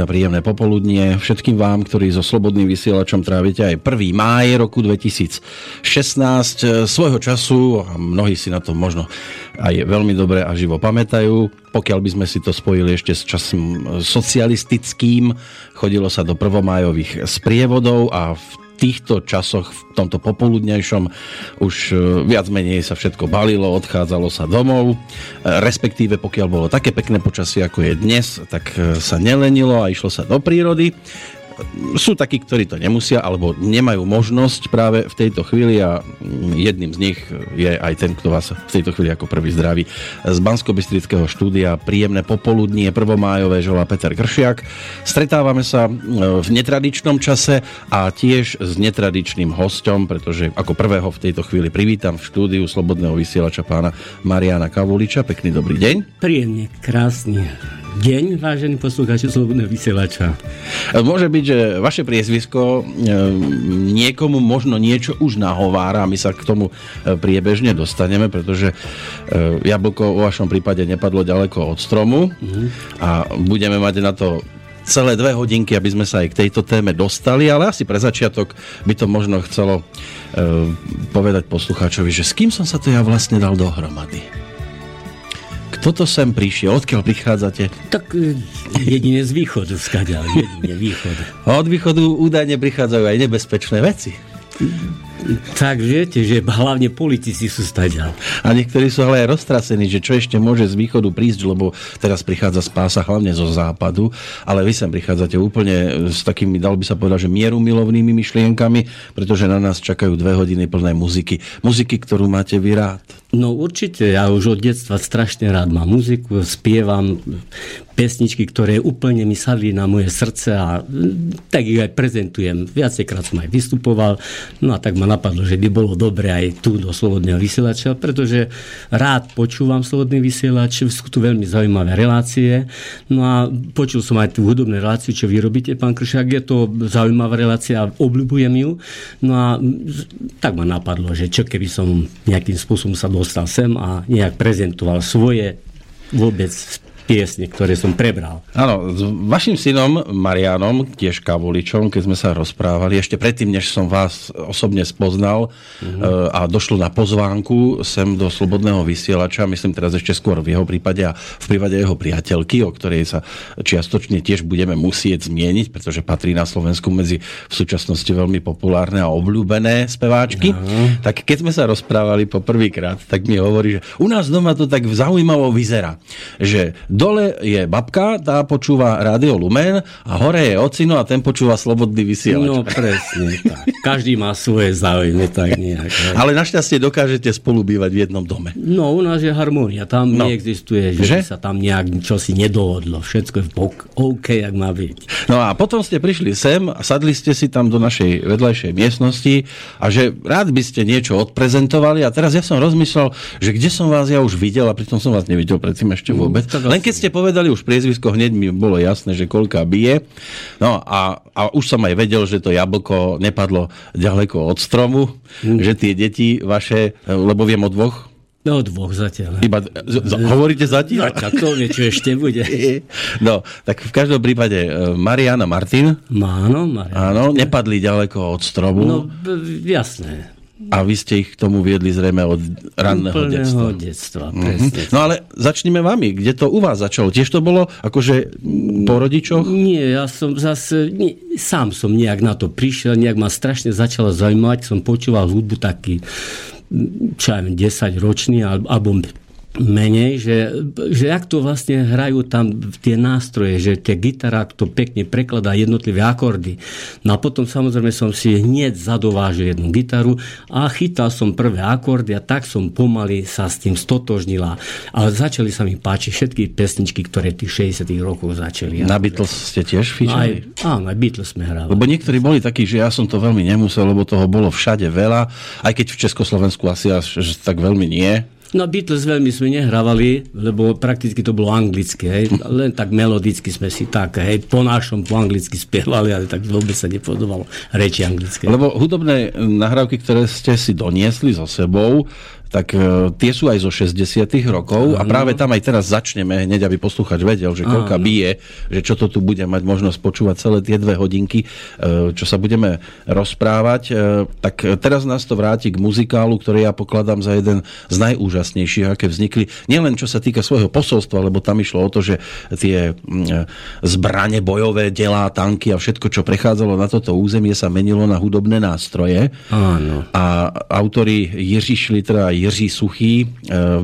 Teda príjemné popoludnie všetkým vám, ktorí so Slobodným vysielačom trávite aj 1. máj roku 2016 svojho času a mnohí si na to možno aj veľmi dobre a živo pamätajú. Pokiaľ by sme si to spojili ešte s časom socialistickým, chodilo sa do prvomájových sprievodov a v týchto časoch, v tomto popoludnejšom, už e, viac menej sa všetko balilo, odchádzalo sa domov, e, respektíve pokiaľ bolo také pekné počasie, ako je dnes, tak e, sa nelenilo a išlo sa do prírody sú takí, ktorí to nemusia alebo nemajú možnosť práve v tejto chvíli a jedným z nich je aj ten, kto vás v tejto chvíli ako prvý zdraví. Z bansko štúdia príjemné popoludnie prvomájové žola Peter Kršiak. Stretávame sa e, v netradičnom čase a tiež s netradičným hostom, pretože ako prvého v tejto chvíli privítam v štúdiu Slobodného vysielača pána Mariana Kavuliča. Pekný dobrý deň. Príjemne, krásny deň, vážení poslucháči Slobodného vysielača. Môže byť, že vaše priezvisko e, niekomu možno niečo už nahovára a my sa k tomu e, priebežne dostaneme, pretože e, jablko vo vašom prípade nepadlo ďaleko od stromu a budeme mať na to celé dve hodinky, aby sme sa aj k tejto téme dostali, ale asi pre začiatok by to možno chcelo povedať poslucháčovi, že s kým som sa to ja vlastne dal dohromady. Kto to sem prišiel? Odkiaľ prichádzate? Tak e, jedine z východu, skaďal, jedine východ. A od východu údajne prichádzajú aj nebezpečné veci. Tak viete, že hlavne politici sú staďal. A niektorí sú ale aj roztrasení, že čo ešte môže z východu prísť, lebo teraz prichádza spása hlavne zo západu, ale vy sem prichádzate úplne s takými, dal by sa povedať, že mieru milovnými myšlienkami, pretože na nás čakajú dve hodiny plné muziky. Muziky, ktorú máte vy rád. No určite, ja už od detstva strašne rád mám muziku, spievam pesničky, ktoré úplne mi sadli na moje srdce a tak ich aj prezentujem. Viacejkrát som aj vystupoval, no a tak ma napadlo, že by bolo dobre aj tu do Slobodného vysielača, pretože rád počúvam Slobodný vysielač, sú tu veľmi zaujímavé relácie. No a počul som aj tú hudobnú reláciu, čo vy pán Kršiak, je to zaujímavá relácia, obľúbujem ju. No a tak ma napadlo, že čo keby som nejakým spôsobom sa dostal sem a nejak prezentoval svoje vôbec piesne, ktoré som prebral. Áno, s vašim synom Marianom, tiež Kavuličom, keď sme sa rozprávali, ešte predtým, než som vás osobne spoznal mm-hmm. a došlo na pozvánku sem do Slobodného vysielača, myslím teraz ešte skôr v jeho prípade a v prípade jeho priateľky, o ktorej sa čiastočne tiež budeme musieť zmieniť, pretože patrí na Slovensku medzi v súčasnosti veľmi populárne a obľúbené speváčky. Mm-hmm. Tak keď sme sa rozprávali po prvýkrát, tak mi hovorí, že u nás doma to tak zaujímavo vyzerá, že Dole je babka, tá počúva Rádio Lumen a hore je ocino a ten počúva Slobodný vysielač. No presne tak. Každý má svoje záujmy, tak nejak. Ale našťastie dokážete spolu bývať v jednom dome. No, u nás je harmónia. Tam no. neexistuje, že, že? sa tam nejak čosi nedohodlo. Všetko je OK, jak má byť. No a potom ste prišli sem a sadli ste si tam do našej vedľajšej miestnosti a že rád by ste niečo odprezentovali a teraz ja som rozmyslel, že kde som vás ja už videl a pritom som vás nevidel predtým ešte vôbec. Mm, Len keď ste povedali už priezvisko, hneď mi bolo jasné, že koľka bije. No a, a už som aj vedel, že to jablko nepadlo ďaleko od stromu, mm. že tie deti vaše, lebo viem o dvoch, No, dvoch zatiaľ. Iba, z, z, hovoríte zatiaľ? Zatiaľ, to vie, čo ešte bude. No, tak v každom prípade e, Mariana Martin. Áno, Mariana. Áno, nepadli ďaleko od stromu. No, jasné. A vy ste ich k tomu viedli zrejme od ranného Úplného detstva. detstva mm-hmm. No ale začneme vami. Kde to u vás začalo? Tiež to bolo akože po rodičoch? Nie, ja som zase, nie, sám som nejak na to prišiel, nejak ma strašne začalo zaujímať. Som počúval hudbu taký, čo aj 10 ročný, alebo menej, že, že jak to vlastne hrajú tam tie nástroje, že tie gitara to pekne prekladá jednotlivé akordy. No a potom samozrejme som si hneď zadovážil jednu gitaru a chytal som prvé akordy a tak som pomaly sa s tým stotožnila. Ale začali sa mi páčiť všetky pesničky, ktoré tých 60 rokov začali. Na Beatles ste tiež fičali? No áno, aj Beatles sme hrali. Lebo niektorí boli takí, že ja som to veľmi nemusel, lebo toho bolo všade veľa, aj keď v Československu asi až tak veľmi nie. No Beatles veľmi sme nehrávali, lebo prakticky to bolo anglické. Hej. Len tak melodicky sme si tak, hej, po našom po anglicky spievali, ale tak vôbec sa nepodobalo reči anglické. Lebo hudobné nahrávky, ktoré ste si doniesli so sebou, tak e, tie sú aj zo 60 rokov a práve tam aj teraz začneme hneď, aby poslúchač vedel, že koľka bije, že čo to tu bude mať možnosť počúvať celé tie dve hodinky, e, čo sa budeme rozprávať. E, tak teraz nás to vráti k muzikálu, ktorý ja pokladám za jeden z najúžasnejších, aké vznikli. Nielen čo sa týka svojho posolstva, lebo tam išlo o to, že tie zbrane, bojové delá, tanky a všetko, čo prechádzalo na toto územie, sa menilo na hudobné nástroje. Áno. A autori Jiří Šlitra a Jiří Suchý e,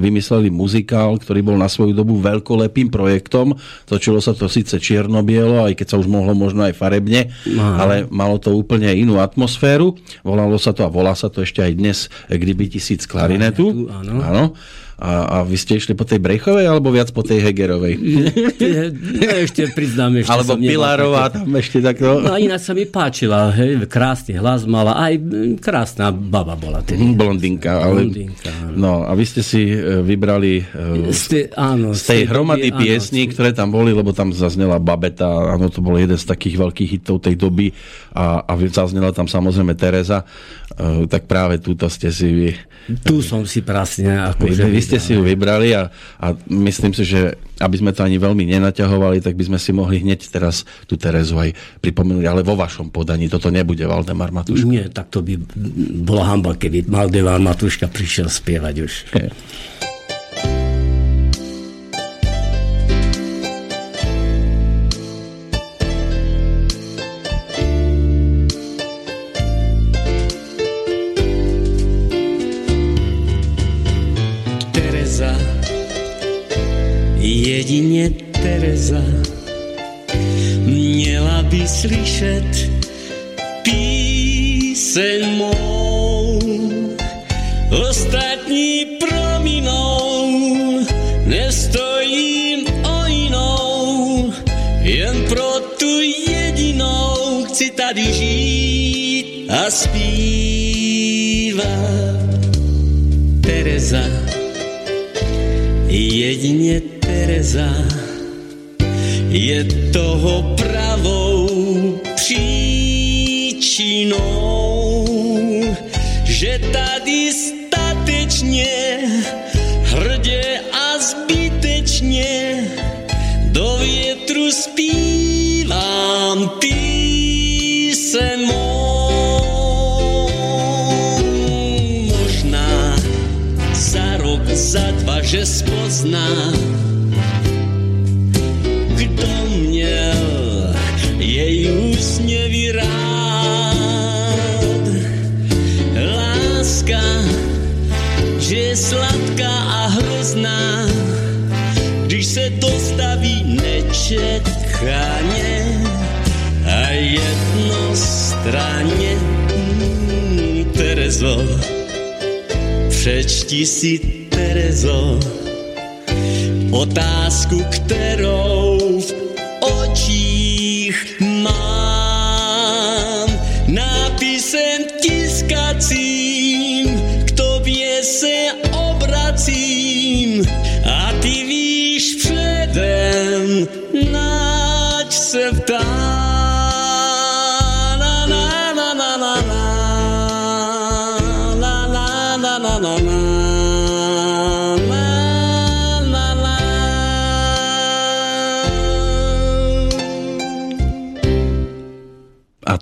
vymysleli muzikál, ktorý bol na svoju dobu veľkolepým projektom. Točilo sa to síce čierno-bielo, aj keď sa už mohlo možno aj farebne, Aha. ale malo to úplne inú atmosféru. Volalo sa to a volá sa to ešte aj dnes Kdyby tisíc klarinetu. Áno. Áno. A, a vy ste išli po tej Brechovej alebo viac po tej Hegerovej? No, ešte priznám, ešte Alebo som Pilarová tam ešte takto. No a ináč sa mi páčila, hej, krásny hlas mala, aj krásna baba bola tedy. Blondinka. Ale... Blondinka, áno. No a vy ste si e, vybrali e, Z tej, áno, z tej hromady doby, áno, piesní, ktoré tam boli, lebo tam zaznela Babeta, áno, to bol jeden z takých veľkých hitov tej doby a, a zaznela tam samozrejme Tereza, e, tak práve túto ste si vy, Tu som si prasne vy, akože ste si ju vybrali a, a myslím si, že aby sme to ani veľmi nenaťahovali, tak by sme si mohli hneď teraz tú Terezu aj pripomenúť, ale vo vašom podaní toto nebude Valdemar Matuš. Nie, tak to by bola hamba, keby Maldeván Matuška prišiel spievať už. Tereza, jedine Tereza, měla by slyšet píseň mou. Ostatní prominou, nestojím o jinou, jen pro tu jedinou chci tady žít a zpívat. Tereza, jedině Tereza je toho pravou příčinou, že tady statečně, hrdě a zbytečně do větru zpívám píseň mou. Možná za rok, za dva, že spozná, nečekaně a jednostranně. Mm, Terezo, přečti si Terezo, otázku, kterou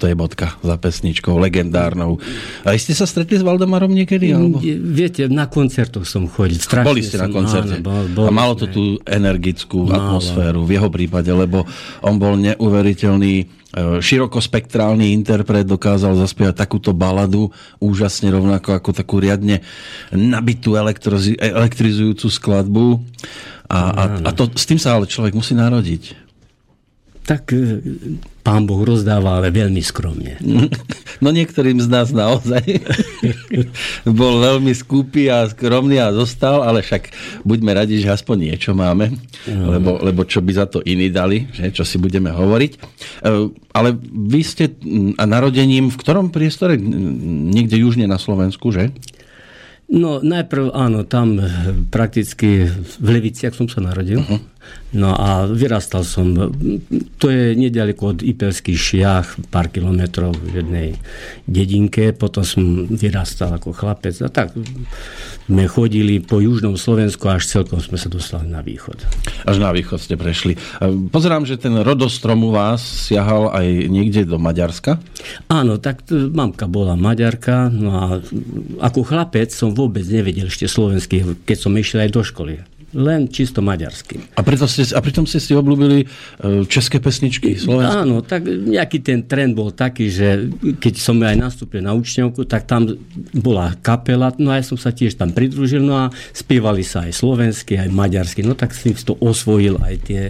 to je bodka za pesničkou, legendárnou. A ste sa stretli s Valdemarom niekedy? Alebo? Viete, na koncertoch som chodil. Strašne Boli ste na som- koncerte. Áno, bol, bol, a malo to tú energickú Malo. atmosféru v jeho prípade, lebo on bol neuveriteľný e, širokospektrálny interpret, dokázal zaspievať takúto baladu úžasne rovnako ako takú riadne nabitú elektrizujúcu skladbu. A, a, a to, s tým sa ale človek musí narodiť. Tak e, pán Boh rozdáva, ale veľmi skromne. No niektorým z nás naozaj bol veľmi skúpy a skromný a zostal, ale však buďme radi, že aspoň niečo máme, lebo, lebo čo by za to iní dali, že, čo si budeme hovoriť. E, Ale vy ste mm, a narodením v ktorom priestore? Niekde južne na Slovensku, že? No najprv áno, tam e, prakticky v Leviciach som sa narodil. Uh-huh. No a vyrastal som, to je nedaleko od Ipelských šiach, pár kilometrov v jednej dedinke, potom som vyrastal ako chlapec a tak sme chodili po južnom Slovensku až celkom sme sa dostali na východ. Až na východ ste prešli. Pozerám, že ten rodostrom u vás siahal aj niekde do Maďarska? Áno, tak mamka bola Maďarka, no a ako chlapec som vôbec nevedel ešte slovenský, keď som išiel aj do školy len čisto maďarsky. A, preto ste, a pritom ste si obľúbili e, české pesničky slovenské? Áno, tak nejaký ten trend bol taký, že keď som aj nastúpil na učňovku, tak tam bola kapela, no a ja som sa tiež tam pridružil, no a spievali sa aj slovensky, aj maďarsky, no tak si to osvojil aj tie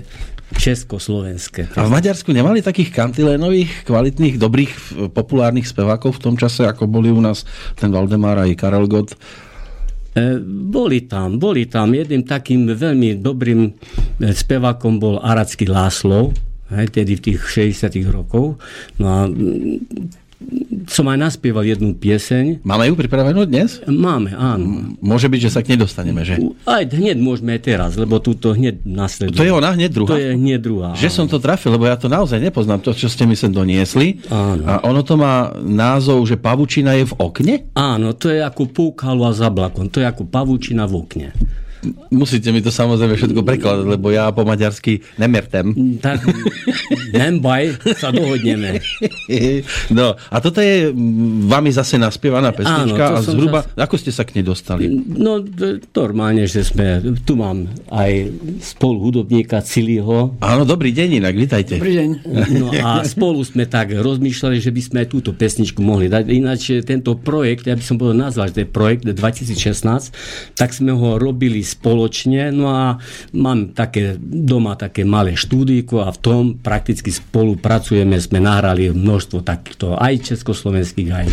československé. A v Maďarsku nemali takých kantilénových, kvalitných, dobrých, populárnych spevákov v tom čase, ako boli u nás ten Valdemar aj Karel Gott? E, boli tam, boli tam. Jedným takým veľmi dobrým e, spevákom bol Aracký Láslov, hej, tedy v tých 60 rokov. No a som aj naspieval jednu pieseň. Máme ju pripravenú dnes? Máme, áno. Môže byť, že sa k nej dostaneme, že? Aj hneď môžeme aj teraz, lebo túto hneď nasleduje. To je ona hneď druhá? To je hneď druhá. Že áno. som to trafil, lebo ja to naozaj nepoznám, to, čo ste mi sem doniesli. Áno. A ono to má názov, že pavučina je v okne? Áno, to je ako poukalo a zablakom. To je ako pavučina v okne musíte mi to samozrejme všetko prekladať, lebo ja po maďarsky nemertem. Tak nembaj, sa dohodneme. No, a toto je vami zase naspievaná pesnička Áno, a zhruba, zas... ako ste sa k nej dostali? No, normálne, že sme, tu mám aj spolu hudobníka Ciliho. Áno, dobrý deň inak, vítajte. Dobrý deň. No a spolu sme tak rozmýšľali, že by sme aj túto pesničku mohli dať. Ináč tento projekt, ja by som povedal nazval, že to je projekt 2016, tak sme ho robili s spoločne. No a mám také doma také malé štúdíko a v tom prakticky spolupracujeme. Sme nahrali množstvo takýchto aj československých, aj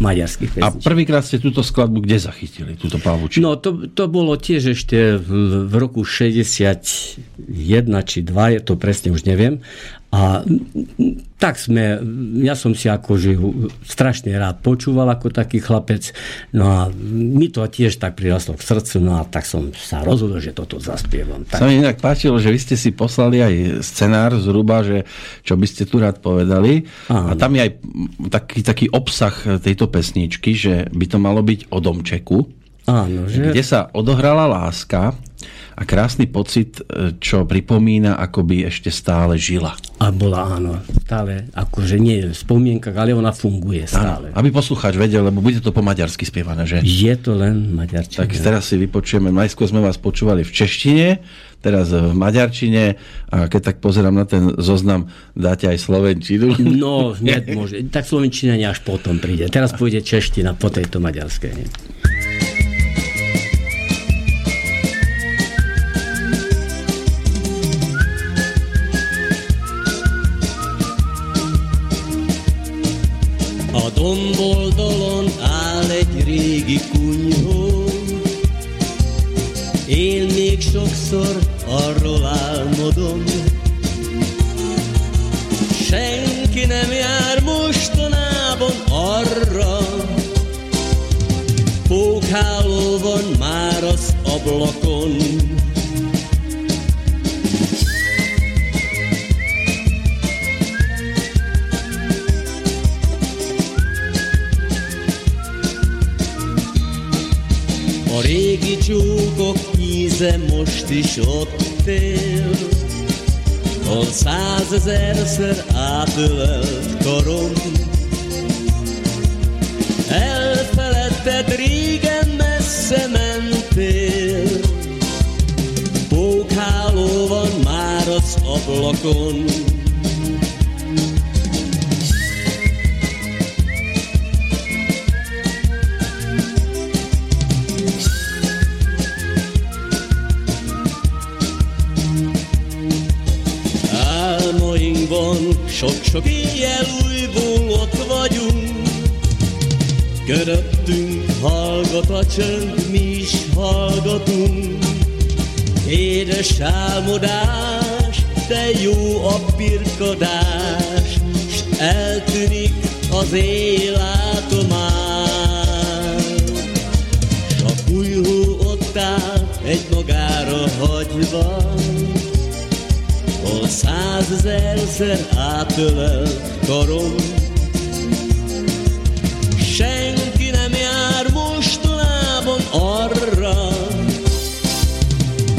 maďarských pesničiek. A prvýkrát ste túto skladbu kde zachytili, túto pavučinu? No to, to bolo tiež ešte v, v roku 61 či 2, je to presne už neviem. A tak sme, ja som si akože strašne rád počúval ako taký chlapec, no a mi to tiež tak prirastlo k srdcu, no a tak som sa rozhodol, že toto zaspievam. Tak. Sa mi inak páčilo, že vy ste si poslali aj scenár zhruba, že čo by ste tu rád povedali. Áno. A tam je aj taký, taký obsah tejto pesničky, že by to malo byť o domčeku, Áno, že... kde sa odohrala láska a krásny pocit, e, čo pripomína, ako by ešte stále žila. A bola, áno, stále, akože nie v spomienkach, ale ona funguje stále. Áno, aby poslucháč vedel, lebo bude to po maďarsky spievané, že? Je to len maďarčina. Tak teraz si vypočujeme, najskôr sme vás počúvali v češtine, teraz v maďarčine a keď tak pozerám na ten zoznam, dáte aj slovenčinu? No, nie, môže. Tak slovenčina až potom príde. Teraz pôjde čeština po tejto maďarskej. Sokszor arról álmodom, senki nem jár mostanában arra, Pókháló van már az ablakon, A régi csókok íze most is ott él, Hol százezerszer átölelt karom. Elfeledted régen messze mentél, Pókháló van már az ablakon, Sok-sok éjjel újból ott vagyunk, Köröttünk hallgat a csönd, mi is hallgatunk. Édes álmodás, de jó a birkadás, S eltűnik az élátomás. A kulyhó ott áll, egy magára hagyva, százezerszer átölel karom. Senki nem jár mostanában arra,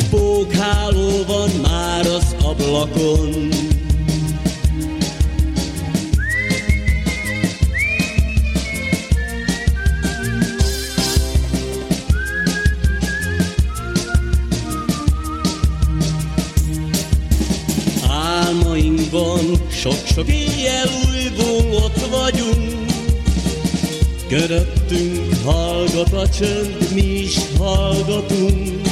Pókháló van már az ablakon. Sok-sok éjjel újból ott vagyunk, Köröttünk hallgat a csönd, mi is hallgatunk.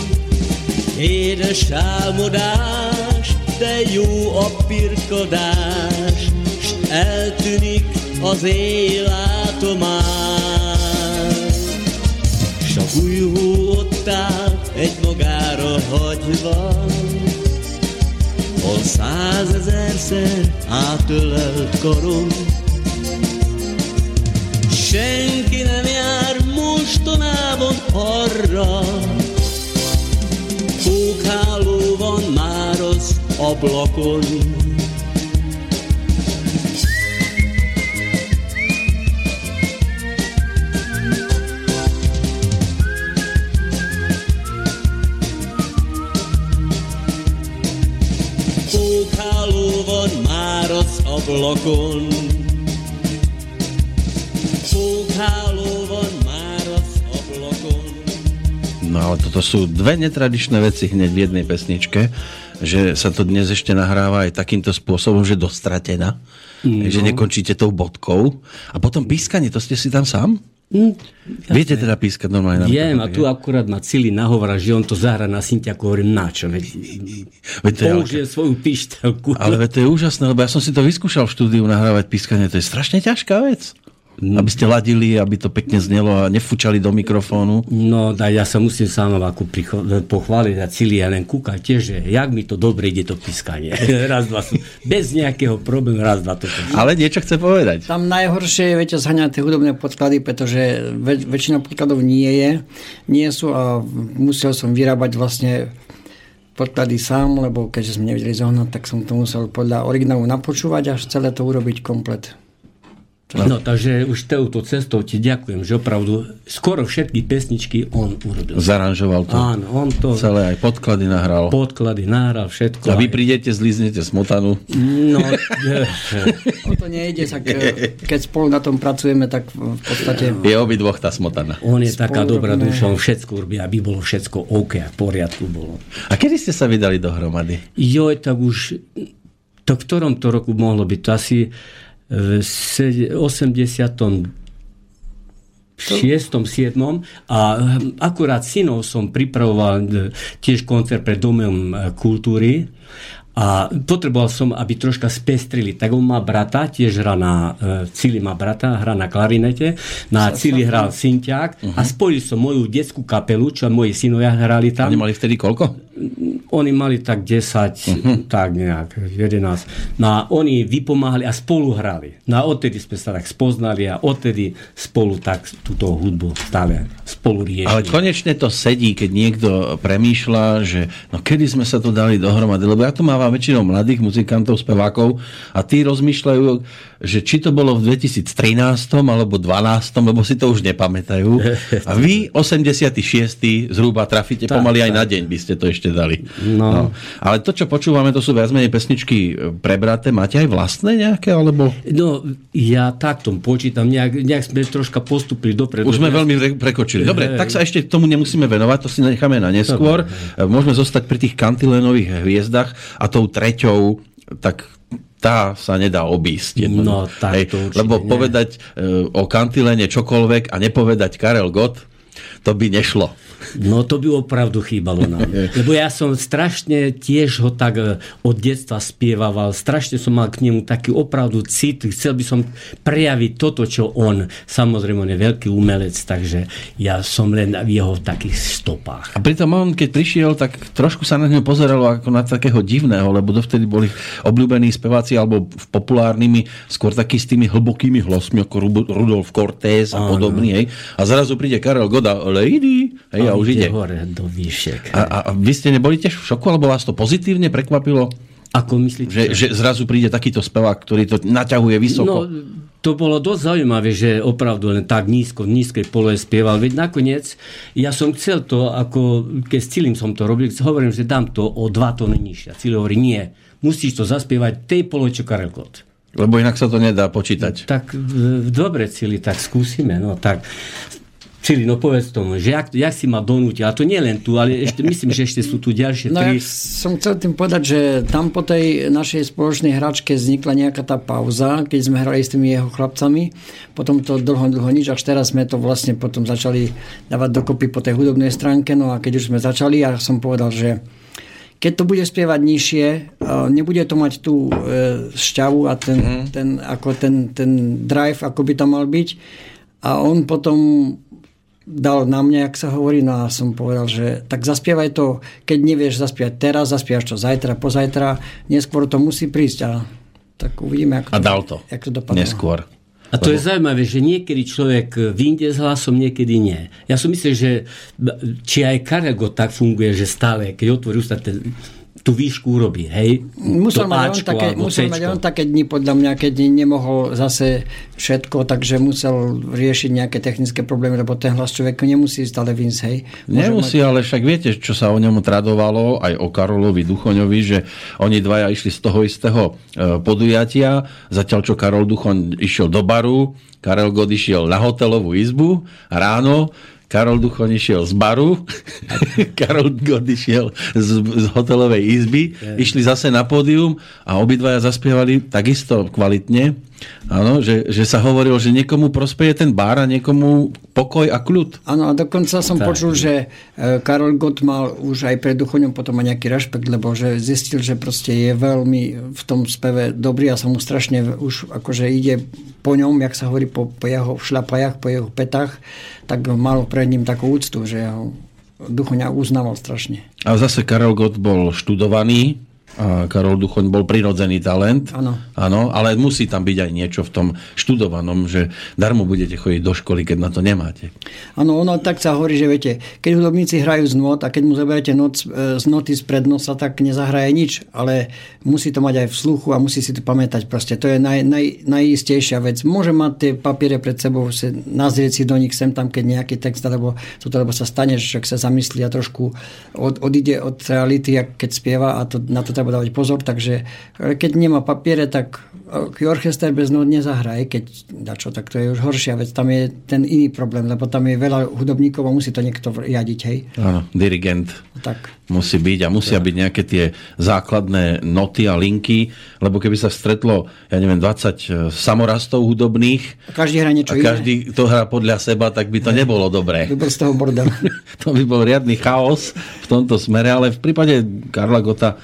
Édes álmodás, de jó a pirkadás, S eltűnik az éjlátomás. S a új hó ott áll, egy magára hagyva, Hol százezerszer átölelt karom, Senki nem jár mostanában arra, Pókháló van már az ablakon. Ablakon. Pókháló van már az ablakon. No ale toto sú dve netradičné veci hneď v jednej pesničke, že sa to dnes ešte nahráva aj takýmto spôsobom, že dostratená. No. Že nekončíte tou bodkou. A potom pískanie, to ste si tam sám? Hm, Viete teda pískať normálne? Viem, a tu akurát ma Cili nahovára, že on to zahra na syntiaku, hovorím, na čo? Veď Veď to je, ale, použije svoju pištelku. ale veď to je úžasné, lebo ja som si to vyskúšal v štúdiu nahrávať pískanie, to je strašne ťažká vec. Aby ste ladili, aby to pekne znelo a nefúčali do mikrofónu. No, da, ja sa musím sám ako pricho- pochváliť a Cili, ja len kúkať tiež, že jak mi to dobre ide to pískanie. raz, dva sú. Bez nejakého problému, raz, dva to pískanie. Ale niečo chce povedať. Tam najhoršie je, viete, zhaňať tie hudobné podklady, pretože väč- väčšina podkladov nie je, nie sú a musel som vyrábať vlastne podklady sám, lebo keďže sme nevedeli zohnať, tak som to musel podľa originálu napočúvať až celé to urobiť komplet. No, takže už touto cestou ti ďakujem, že opravdu skoro všetky pesničky on urobil. Zaranžoval to. Áno, on to Celé aj podklady nahral. podklady nahral, všetko. A vy aj- prídete, zliznete smotanu. No, O to nejde, tak e, keď spolu na tom pracujeme, tak v podstate Je obidvoch tá smotana. on je taká Spolu dobrá robíme- duša, on všetko robí, aby bolo všetko OK a v poriadku bolo. A kedy ste sa vydali dohromady? Joj, tak už to v ktorom to roku mohlo byť? To asi v sed- 80 6. 7. a hm, akurát synov som pripravoval e, tiež koncert pre Domom e, kultúry a potreboval som, aby troška spestrili. Tak on má brata, tiež hrá na, e, Cili má brata, hrá na klarinete, na Cili hral synťák a spojil som moju detskú kapelu, čo moji synovia hrali tam. Oni mali vtedy koľko? Oni mali tak 10, uh-huh. tak nejak, 11. No a oni vypomáhali a spolu hrali. No a odtedy sme sa tak spoznali a odtedy spolu tak túto hudbu stále spolu riešili. Ale konečne to sedí, keď niekto premýšľa, že no kedy sme sa to dali dohromady, lebo ja tu mávam väčšinou mladých muzikantov, spevákov a tí rozmýšľajú, že či to bolo v 2013 alebo 2012, lebo si to už nepamätajú. A vy 86. zhruba trafíte Tak, pomaly aj tak. na deň, by ste to ešte dali. No. Ale to, čo počúvame, to sú viac menej pesničky prebraté. Máte aj vlastné nejaké, alebo... No, ja takto počítam, nejak, nejak sme troška postupili dopredu. Už sme veľmi re- prekočili. Dobre, tak sa ešte tomu nemusíme venovať, to si necháme na neskôr. Môžeme zostať pri tých kantilénových hviezdach a tou treťou, tak tá sa nedá obísť. No, tak to určite Lebo nie. povedať e, o kantiléne čokoľvek a nepovedať Karel Gott, to by nešlo. No to by opravdu chýbalo nám. Lebo ja som strašne tiež ho tak e, od detstva spievaval, strašne som mal k nemu taký opravdu cit, chcel by som prejaviť toto, čo on. Samozrejme, on je veľký umelec, takže ja som len v jeho takých stopách. A pritom on, keď prišiel, tak trošku sa na ňo pozeralo ako na takého divného, lebo dovtedy boli obľúbení speváci alebo populárnymi skôr takí s tými hlbokými hlasmi ako Rudolf Cortés a podobný. Hej. A zrazu príde Karel Goda, lady, hej, a, už ide. hore do výšek. A, a, vy ste neboli tiež v šoku, alebo vás to pozitívne prekvapilo? Ako myslíte? Že, že zrazu príde takýto spevák, ktorý to naťahuje vysoko. No, to bolo dosť zaujímavé, že opravdu len tak nízko, v nízkej polohe spieval. Veď nakoniec, ja som chcel to, ako keď s Cilim som to robil, hovorím, že dám to o dva tóny nižšie. Cili hovorí, nie, musíš to zaspievať tej polohe, čo Karel Gott. Lebo inak sa to nedá počítať. Tak e, dobre, Cili, tak skúsime. No tak Cili, no povedz tomu, že jak, jak si ma donútil, a to nie len tu, ale ešte, myslím, že ešte sú tu ďalšie No tri. ja som chcel tým povedať, že tam po tej našej spoločnej hračke vznikla nejaká tá pauza, keď sme hrali s tými jeho chlapcami, potom to dlho, dlho nič, až teraz sme to vlastne potom začali dávať dokopy po tej hudobnej stránke, no a keď už sme začali, ja som povedal, že keď to bude spievať nižšie, uh, nebude to mať tú e, šťavu a ten, mm. ten, ako ten, ten drive, ako by tam mal byť. A on potom dal na mňa, jak sa hovorí, no a som povedal, že tak zaspievaj to, keď nevieš zaspievať teraz, zaspievaš to zajtra, pozajtra, neskôr to musí prísť a tak uvidíme, ako A dal to. Jak to dopadne. Neskôr. A to je zaujímavé, že niekedy človek vyjde s hlasom, niekedy nie. Ja som myslel, že či aj Karel Gott tak funguje, že stále, keď otvorí ústa, ten, tú výšku urobí, hej? Musel, mať on, také, musel mať on také dni, podľa mňa, keď nemohol zase všetko, takže musel riešiť nejaké technické problémy, lebo ten hlas človek nemusí stále vynsť, hej. Môže Nemusí, ale však viete, čo sa o ňom tradovalo, aj o Karolovi Duchoňovi, že oni dvaja išli z toho istého e, podujatia, zatiaľ čo Karol Duchoň išiel do baru, Karel God išiel na hotelovú izbu a ráno Karol Duchoň išiel z baru, Karol God išiel z, z hotelovej izby, išli zase na pódium a obidvaja zaspievali takisto kvalitne. Áno, že, že sa hovorilo, že niekomu prospeje ten bar a niekomu pokoj a kľud. Áno, a dokonca som Tak. počul, že e, Karol Gott mal už aj pred Duchoňom potom aj nejaký rešpekt, lebo že zistil, že proste je veľmi v tom speve dobrý a sa mu strašne už akože ide po ňom, jak sa hovorí, po, po jeho šľapajach, po jeho petách, tak mal pred ním takú úctu, že ho Duchoňa uznával strašne. A zase Karol Gott bol študovaný, Karol Duchoň bol prirodzený talent. Áno. Ale musí tam byť aj niečo v tom študovanom, že darmo budete chodiť do školy, keď na to nemáte. Áno, ono tak sa hovorí, že viete, keď hudobníci hrajú z not a keď mu zoberiete noc, e, z noty z prednosa, tak nezahraje nič, ale musí to mať aj v sluchu a musí si to pamätať proste. To je naj, naj, najistejšia vec. Môže mať tie papiere pred sebou, si nazrieť si do nich sem tam, keď nejaký text, alebo, toto, lebo sa stane, že sa zamyslí a trošku od, odíde od reality, keď spieva a to, na to treba dávať pozor, takže e, keď nemá papiere, tak e, orchester bez not nezahraje, keď dačo, tak to je už horšia vec. Tam je ten iný problém, lebo tam je veľa hudobníkov a musí to niekto riadiť, hej. Áno, dirigent Tak. musí byť a musia byť nejaké tie základné noty a linky, lebo keby sa stretlo, ja neviem, 20 samorastov hudobných A každý hrá niečo a každý to hrá podľa seba, tak by to nebolo dobré. iné. Vybor z toho bordel. to by bol riadny chaos v tomto smere, ale v prípade Karla Gota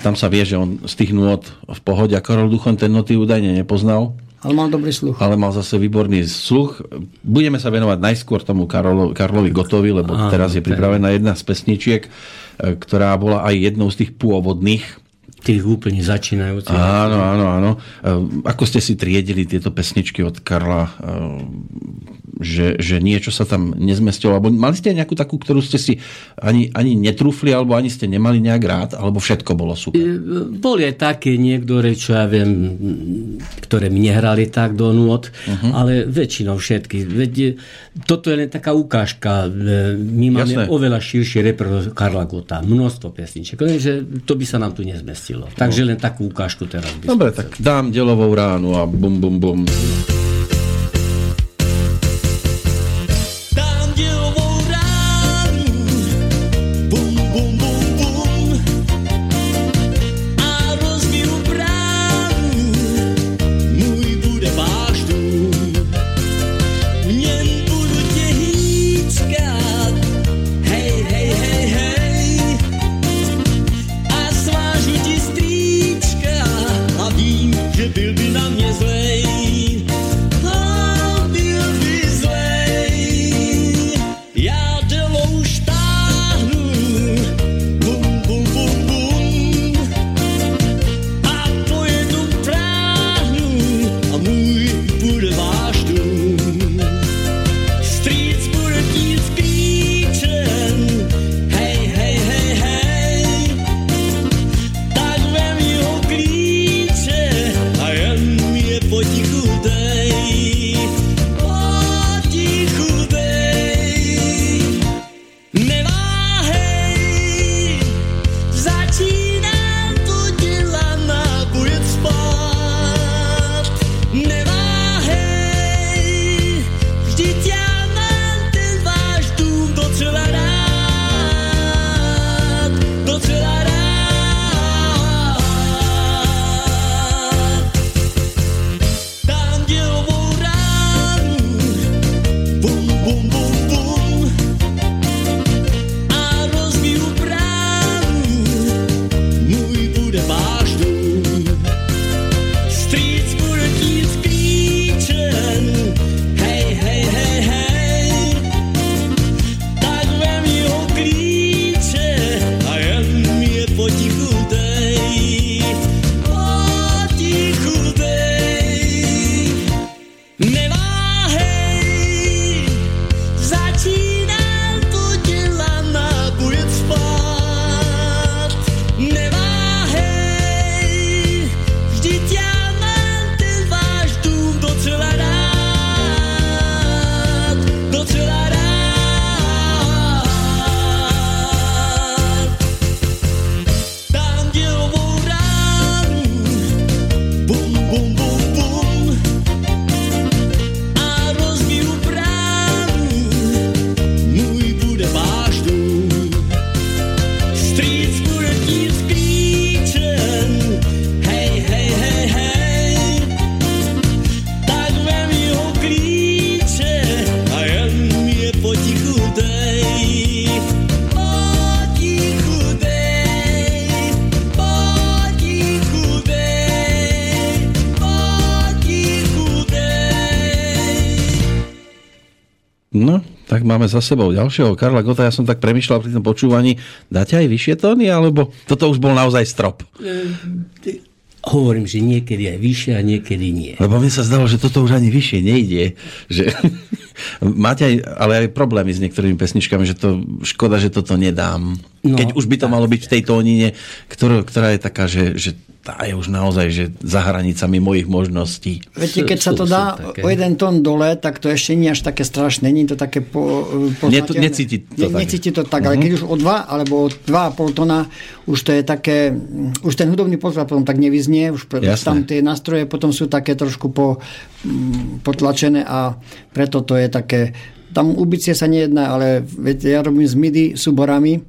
tam sa vie, že on z tých nôd v pohode a Karol Duchon ten noty údajne nepoznal, Ale mal dobrý sluch. ale mal zase výborný sluch. Budeme sa venovať najskôr tomu Karolo, Karlovi Gotovi, lebo Áno, teraz je pripravená jedna z pesničiek, e, ktorá bola aj jednou z tých pôvodných. Tých úplne začínajúcich. Áno, áno, áno. E, Ako ste si triedili tieto pesničky od Karla, e, že, že niečo sa tam nezmestilo? Alebo mali ste nejakú takú, ktorú ste si ani, ani netrúfli, alebo ani ste nemali nejak rád, alebo všetko bolo super? Boli aj také niektoré, čo ja viem, ktoré mi nehrali tak do nôd, uh-huh. ale väčšinou všetky. Veď e, toto je len taká ukážka. E, My máme Jasné. oveľa širší repro Karla Gota. Množstvo pesniček. Lenže to by sa nám tu nezmestilo. Takže len takú ukážku teraz Dobre, tak dám delovou ránu a bum, bum, bum. Za sebou ďalšieho Karla Gota. Ja som tak premyšľal pri tom počúvaní, dáte aj vyššie tóny, alebo toto už bol naozaj strop? Hovorím, že niekedy aj vyššie a niekedy nie. Lebo mne sa zdalo, že toto už ani vyššie nejde. Že... Máte aj, ale aj problémy s niektorými pesničkami, že to škoda, že toto nedám. No, Keď už by to tak. malo byť v tej tónine, ktorá, ktorá je taká, že, že tá je už naozaj že za hranicami mojich možností. Viete, keď sa Sú- to sú dá také. o jeden tón dole, tak to ešte nie až také strašné, nie je to také po, Nie, to- necíti to ne, tak. Necíti to tak, ale keď už o 2 alebo o 2,5 tóna, už to je také, už ten hudobný pozor potom tak nevyznie, už Jasné. tam tie nástroje potom sú také trošku po, potlačené a preto to je také, tam u bicie sa nejedná, ale viete, ja robím s MIDI súborami,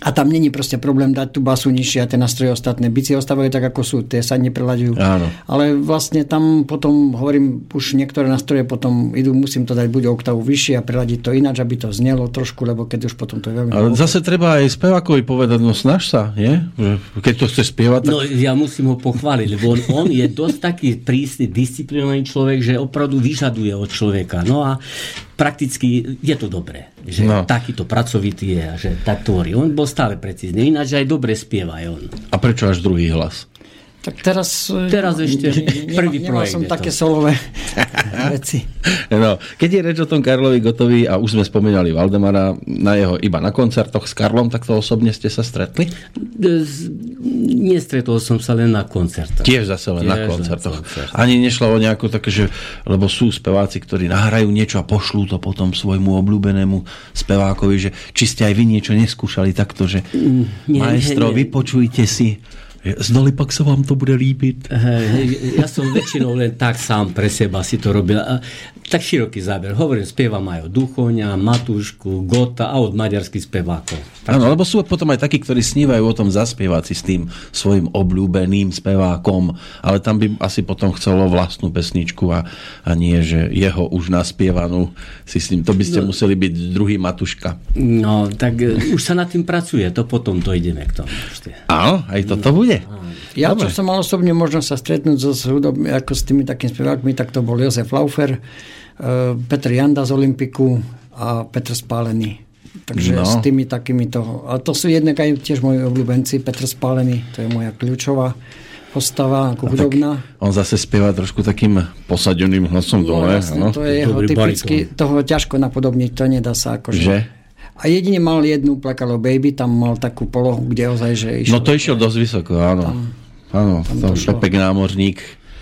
a tam není proste problém dať tú basu nižšie a tie nástroje ostatné. Bicie ostávajú tak, ako sú, tie sa neprelaďujú. Áno. Ale vlastne tam potom, hovorím, už niektoré nástroje potom idú, musím to dať buď oktavu vyššie a preladiť to ináč, aby to znelo trošku, lebo keď už potom to je veľmi... Ale zase treba aj spevákovi povedať, no snaž sa, nie? Že Keď to chce spievať, tak... No ja musím ho pochváliť, lebo on, on je dosť taký prísny, disciplinovaný človek, že opravdu vyžaduje od človeka. No a prakticky je to dobré, že No. takýto pracovitý je a že tak tvorí. On bol stále precízny, ináč aj dobre spieva aj on. A prečo až druhý hlas? Tak teraz... Teraz ešte prvý nemal projekt som to. také solové veci. No, keď je reč o tom Karlovi Gotovi a už sme spomínali Valdemara na jeho iba na koncertoch s Karlom, tak to osobne ste sa stretli? Nestretol som sa len na koncertoch. Tiež zase len na Tiež na koncertoch. koncertoch. Ani nešlo o nejakú také, že, lebo sú speváci, ktorí nahrajú niečo a pošlú to potom svojmu obľúbenému spevákovi, že či ste aj vy niečo neskúšali takto, že nie, maestro, nie, nie. vypočujte si, zdali pak sa vám to bude líbiť. Hej, ja som väčšinou len tak sám pre seba si to robil. Tak široký záber. Hovorím, spievam aj od Duchoňa, Matúšku, Gota a od maďarských spevákov. Áno, lebo sú potom aj takí, ktorí snívajú o tom zaspievať si s tým svojim obľúbeným spevákom, ale tam by asi potom chcelo vlastnú pesničku a, a nie, že jeho už naspievanú si s ním. To by ste no. museli byť druhý Matuška. No, tak e, už sa nad tým pracuje, to potom dojdeme k tomu. Ešte. Áno, aj toto bude. Ja, Dobre. čo som mal osobne možnosť sa stretnúť so, ako s tými takými spevákmi, tak to bol Jozef Laufer, Petr Janda z Olympiku a Petr Spálený. Takže No. no. s tými takými toho. A to sú jednak aj tiež moji obľúbenci. Petr Spálený, to je moja kľúčová postava, ako hudobná. On zase spieva trošku takým posadeným hlasom No, dole. jasne, to je jeho Dobrý typický, toho ťažko napodobniť, to nedá sa akože. Že? A jedine mal jednu plakalo Baby, tam mal takú polohu, kde ozaj, že išiel. No to išiel dosť vysoko, áno. Áno, tam to šlo. Pepek námorník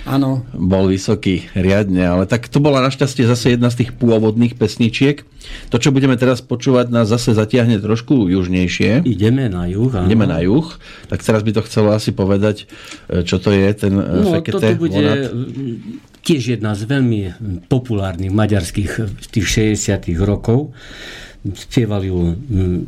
Áno, bol vysoký riadne, ale tak to bola našťastie zase jedna z tých pôvodných pesničiek. To, čo budeme teraz počúvať, nás zase zatiahne trošku južnejšie. Ideme na juh. áno. Ideme na juh, tak teraz by to chcelo asi povedať, e, čo to je ten e, No, Fekete toto bude Vonat. tiež jedna z veľmi populárnych maďarských eh, tých 60 rokov. Spieval ju, mm,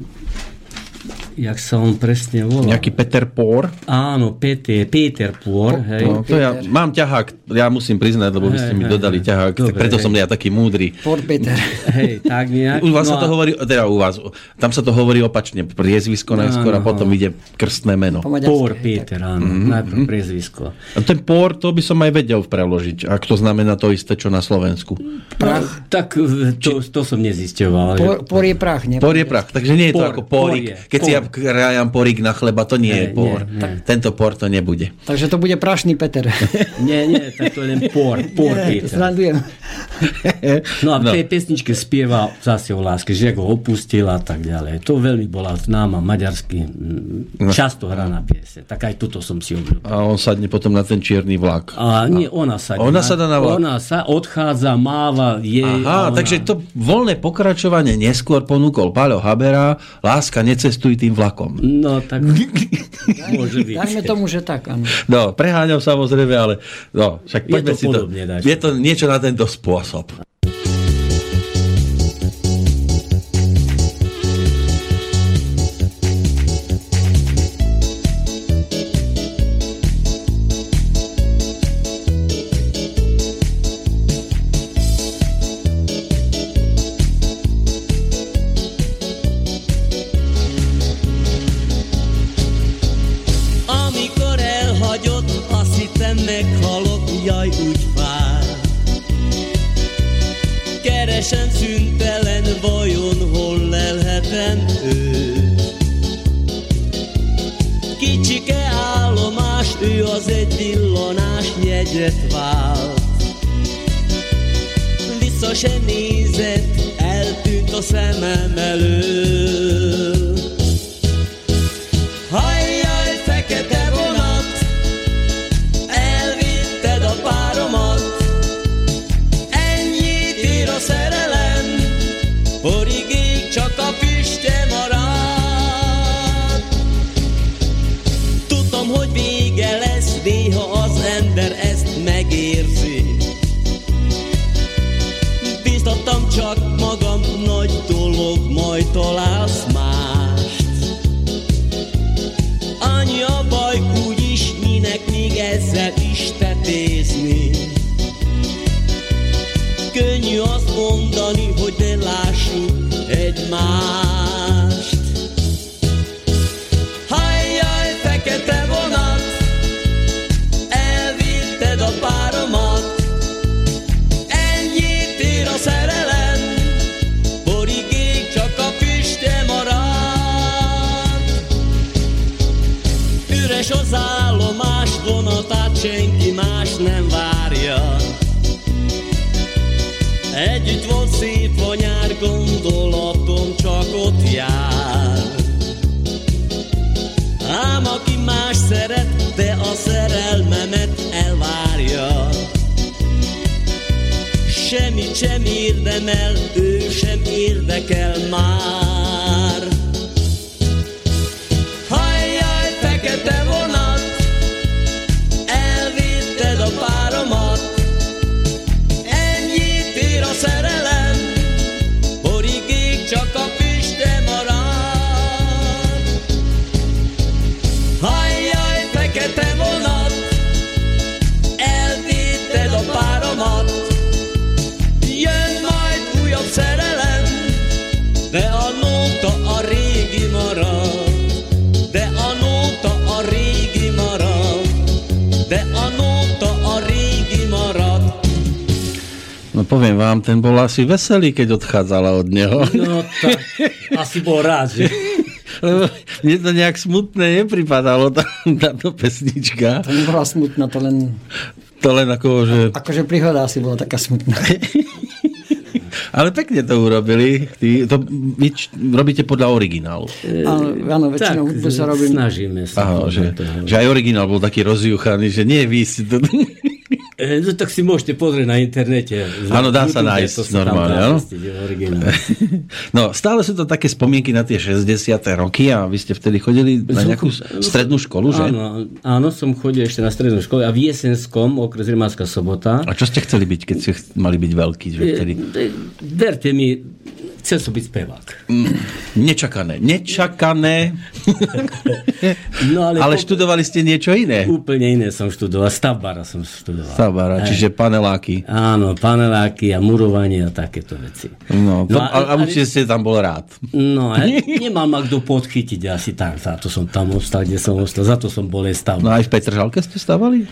jak sa on presne volal? Nejaký Peter Por. Áno, Peter, Peter Por, hej. No, to ja mám ťahák, ja musím priznať, lebo vy ste mi Hej, dodali hej, ťahák, tak dobre, preto hej. som ja taký múdry. Fort Peter. Hej, tak nejak. U vás sa No to a- hovorí, teda u vás, tam sa to hovorí opačne, priezvisko najskôr a potom ide krstné meno. Po tak. Peter, áno, Mhm, najprv priezvisko. A ten por, to by som aj vedel preložiť, ak to znamená to isté, čo na Slovensku. Prach. Tak eh, to, to som nezisťoval. Por, por je prach, ne? Por je prach, takže nie je to ako je, Keď si ja por. krajam porik na chleba, to nie je Nie, por. nie, nie. Tento por to nebude. Takže to bude prašný Peter. Nie, nie, tak to je len por, por Nie, Peter. Srandujem. No a v No. tej pesničke spieva zase o láske, že ho opustil a tak ďalej. To veľmi bola známa maďarsky, mm, často hraná piese. Tak aj tuto som si obľúbil. A on sadne potom na ten čierny vlak. A nie, ona sa... Ona sa dá na vlak. Ona sa odchádza, máva, jej... Aha, ona... takže to voľné pokračovanie neskôr ponúkol Paľo Habera, láska, necestuj tým vlakom. No, tak môže byť. Dajme tomu, že tak, áno. No, preháňam samozrejme, ale no, však Je poďme to si to. podobne, dáš. Je to niečo na tento spôsob. Üres az állomás vonatát, senki más nem várja. Együtt volt szép a nyár, gondolatom csak ott jár. Ám aki más szeret, de a szerelmemet elvárja. Semmit sem érdemel, ő sem érdekel már. Poviem vám, ten bol asi veselý, keď odchádzala od neho. No tak, asi bol rád, že? Lebo mne to nejak smutné nepripadalo, tá, táto pesnička. To nebola smutná, to len... To len ako, že... Akože príhoda asi bola taká smutná. Ale pekne to urobili. Ty, to, vy č- robíte podľa originálu. Áno, áno väčšinou hudbu sa robím... snažíme sa. Aha, že, To- že aj originál bol taký rozjuchaný, že nie, vy si to... E, No tak si môžete pozrieť na internete. Áno, dá sa YouTube, nájsť to sa normálne, áno. No, stále sú to také spomienky na tie 60. roky a vy ste vtedy chodili na nejakú strednú školu, že? Áno, áno, som chodil ešte na strednú školu a v Jesenskom, okres Rimavská sobota. A čo ste chceli byť, keď ste mali byť veľký? Že vtedy? E, Verte mi, chcel som byť spevák. Nečakané. Nečakané. No, ale, Ale po- študovali ste niečo iné. Úplne iné som študoval, stavbára som študoval. Stavbara, čiže paneláky. Áno, paneláky a murovanie a takéto veci. No, No, a, a určite ste tam bol rád. No, a nemal ma kto podchytiť asi tak, za to som tam ostal, kde som ostal, za to som bol aj. No aj v Petržalke ste stavali?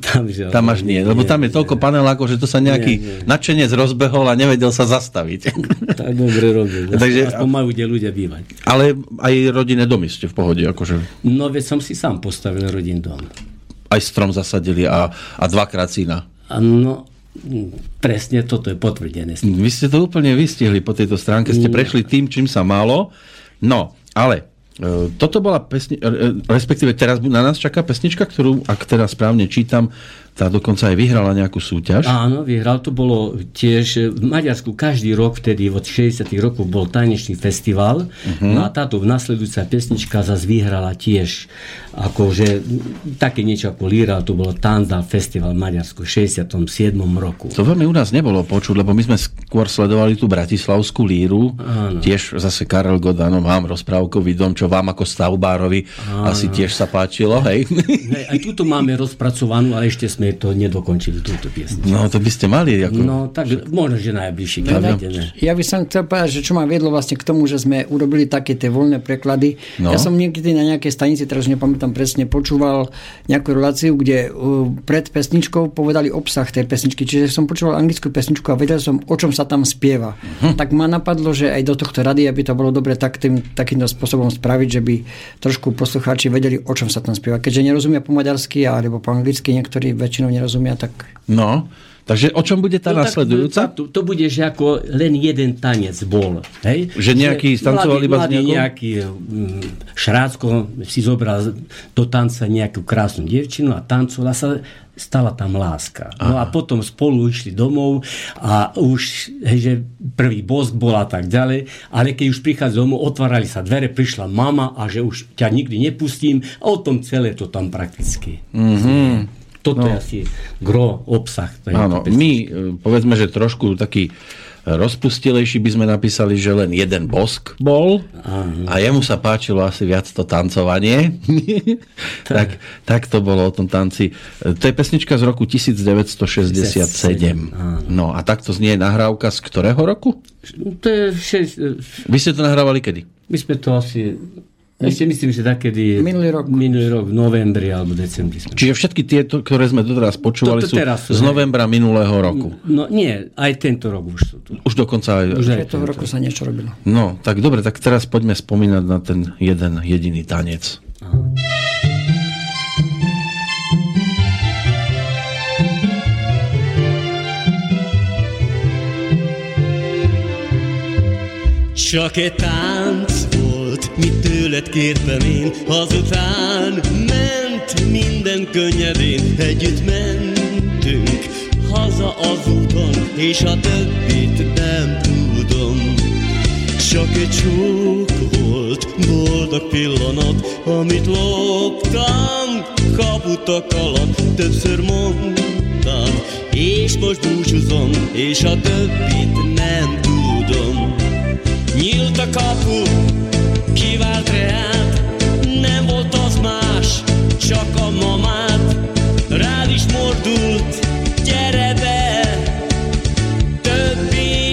Tam, že, Tam až nie, lebo tam je toľko panelákov, že to sa nejaký Nie, nie. nadšenec rozbehol a nevedel sa zastaviť. Tak dobre robil. Takže- Aspoň majú kde ľudia bývať. Ale aj rodinné domy ste v pohode, akože No veď som si sám postavil rodin dom. aj strom zasadili a, a dvakrát syna. No, presne toto je potvrdené. Vy ste to úplne vystihli po tejto stránke, ste prešli tým, čím sa málo. No, ale e, toto bola pesni- e, e, respektíve teraz na nás čaká pesnička, ktorú, ak teraz správne čítam, tá dokonca aj vyhrala nejakú súťaž. Áno, vyhral. To bolo tiež v Maďarsku každý rok, vtedy od 60 rokov bol tanečný festival. Uh-huh. No a táto nasledujúca pesnička zase vyhrala tiež akože také niečo ako Líra, to bolo Tanzal festival v Maďarsku v 67 roku. To veľmi u nás nebolo počuť, lebo my sme skôr sledovali tú bratislavskú líru. Áno. Tiež zase Karel Godano, mám rozprávkový dom, čo vám ako stavbárovi asi tiež sa páčilo, hej? Hej, aj túto máme rozpracovanú, ale ešte sme to nedokončili, túto piesň. No, to by ste mali. Ako... No, tak možno, že najbližšie, No, nájdeme. Ja by som chcel povedať, že čo ma viedlo vlastne k tomu, že sme urobili také tie voľné preklady. No. Ja som niekedy na nejakej stanici, teraz už nepamätám presne, počúval nejakú reláciu, kde uh, pred pesničkou povedali obsah tej pesničky. Čiže som počúval anglickú pesničku a vedel som, o čom sa tam spieva. Mhm. Tak ma napadlo, že aj do tohto rady by to bolo dobre tak, tým, takýmto spôsobom spraviť, že by trošku poslucháči vedeli, o čom sa tam spieva. Keďže nerozumia po maďarsky alebo po anglicky, niektorí väčšinou nerozumia, tak No, takže o čom bude tá No, nasledujúca? To, to bude, že ako len jeden tanec bol. Hej? Že nejaký stancoval iba mladý nejaký mm, Šrácko si zobral do tanca nejakú krásnu dievčinu a tancovala sa stala tam láska. No a potom spolu išli domov a už, hej, že prvý bosk bol a tak ďalej, ale keď už prichádza domov, otvárali sa dvere, prišla mama a že už ťa nikdy nepustím a o tom celé to tam prakticky. Mm-hmm. Toto no. je asi gro, obsah. Áno, my e, povedzme, že trošku taký rozpustilejší by sme napísali, že len jeden bosk bol a jemu sa páčilo asi viac to tancovanie. tak, tak to bolo o tom tanci. E, To je pesnička z roku 1967. No a takto znie nahrávka z ktorého roku? To je šesť, Vy ste to nahrávali kedy? my sme to asi, ešte myslím, že takedy... Minulý rok. Minulý rok, v novembri alebo decembri sme. Čiže všetky tie, ktoré sme doteraz počúvali, Toto sú teraz sú, z novembra minulého roku. No nie, aj tento rok už sú tu. Už dokonca aj... Už aj v toho roku sa niečo robilo. No, tak dobre, tak teraz poďme spomínať na ten jeden jediný tanec. Csak egy tánc volt, mit tőled kértem én. Azután ment minden könnyedén Együtt mentünk haza az úton És a többit nem tudom. Csak egy csók volt, boldog pillanat Amit loptam kaputak alatt. Többször mondtad, és most búcsúzom És a többit nem tudom. Nyílt a kapu, kivált reát, nem volt az más, csak a mamát. Rád is mordult, gyere be,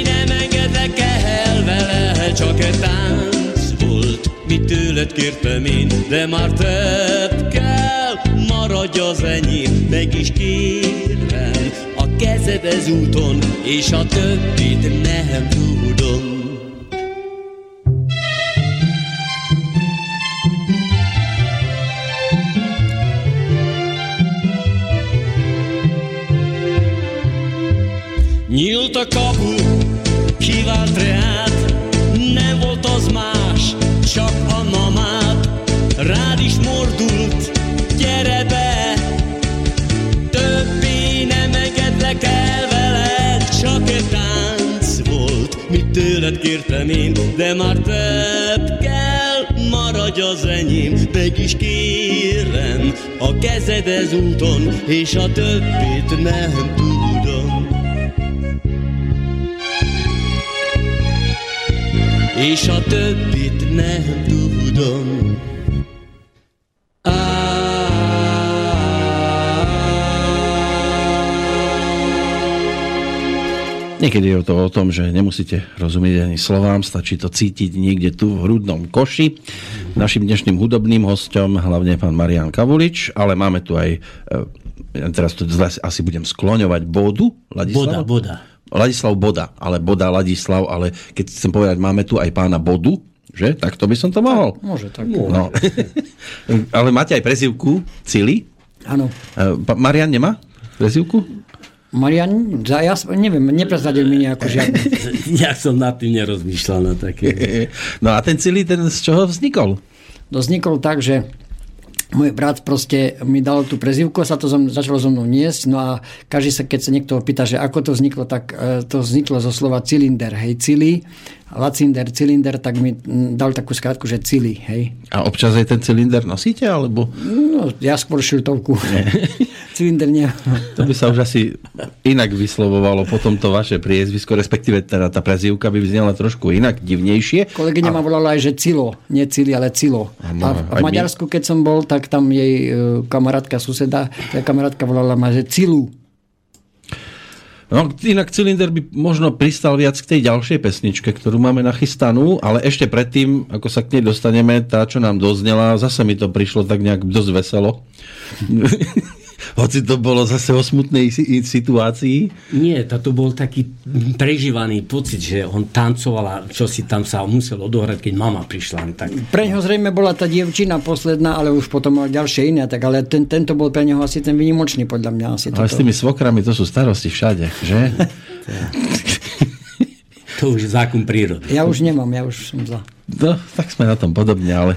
nem engedlek el vele, csak egy tánc volt, mit tőled kértem én, de már több kell, maradj az enyém, meg is kérem, a kezed ez úton, és a többit nem tudom. Nyílt a kapu, kivált reát, nem volt az más, csak a mamát. Rád is mordult, gyere be, többé nem engedlek el veled, csak egy tánc volt, mit tőled kértem én, de már több kell, maradj az enyém, meg is kérem, a kezed ez úton, és a többit nem tudom. És a többit nem tudom. Niekedy je to o tom, že nemusíte rozumieť ani slovám, stačí to cítiť niekde tu v hrudnom koši. Našim dnešným hudobným hostom hlavne pán Marian Kavulič, ale máme tu aj, e, ja teraz to zle asi budem skloňovať, Bodu? Boda, Ladislav? boda. Ladislav Boda, ale Boda Ladislav, ale keď chcem povedať, máme tu aj pána Bodu, že? Tak to by som to mohol. Môže tak. No. ale máte aj prezivku Cili? Áno. E, Marian nemá prezivku? Marian, ja neviem, neprezradil mi nejakú žiadnu. Ja som nad tým nerozmýšľal na také. No a ten Cili, ten z čoho vznikol? To vzniklo tak, že môj brat proste mi dal tú prezivku a sa to začalo so mnou niesť. No a každý sa, keď sa niekto opýta, že ako to vzniklo, tak e, to vzniklo zo slova cylinder, hej, cili, lacinder, cylinder, tak mi dal takú skratku, že cili, hej. A občas aj ten cylinder nosíte, alebo? No, ja skôr šiltovku. nie. To by sa už asi inak vyslovovalo potom to vaše priezvisko, respektíve teda tá prezývka by vyznela trošku inak, divnejšie. Kolegyňa ma volala aj, že Cilo. Nie Cili, ale Cilo. A v my. Maďarsku, keď som bol, tak tam jej e, kamarátka, suseda, tá kamarátka volala ma, že Cilu. No, inak cylinder by možno pristal viac k tej ďalšej pesničke, ktorú máme nachystanú, ale ešte predtým, ako sa k nej dostaneme, tá, čo nám doznela, zase mi to prišlo tak nejak dosť veselo. Hoci to bolo zase o smutnej si- situácii. Nie, to bol taký prežívaný pocit, že on tancoval a čo si tam sa musel odohrať, keď mama prišla. Tak Pre ňo zrejme bola tá dievčina posledná, ale už potom mal ďalšie iné, tak ale ten, tento bol pre neho asi ten výnimočný, podľa mňa. Asi Ale s toto. tými svokrami to sú starosti všade, že? to už je zákon prírody. Ja už nemám, ja už som za. No, tak sme na tom podobne, ale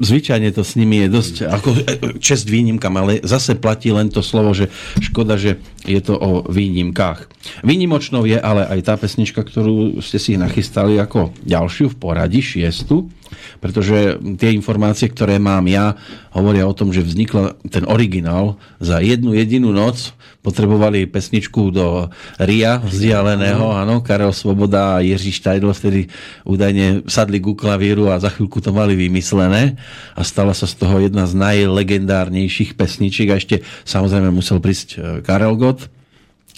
zvyčajne to s nimi je dosť ako čest výnimkám, ale zase platí len to slovo, že škoda, že je to o výnimkách. Výnimočnou je ale aj tá pesnička, ktorú ste si nachystali ako ďalšiu v poradí, šiestu, pretože tie informácie, ktoré mám ja, hovoria o tom, že vznikla ten originál. Za jednu jedinú noc, potrebovali pesničku do RIA vzdialeného, áno, Karel Svoboda a Jiří Štajdl vtedy údajne sadli ku klavíru a za chvíľku to mali vymyslené. A stala sa z toho jedna z najlegendárnejších pesničiek. A ešte samozrejme musel prísť e, Karel Gott,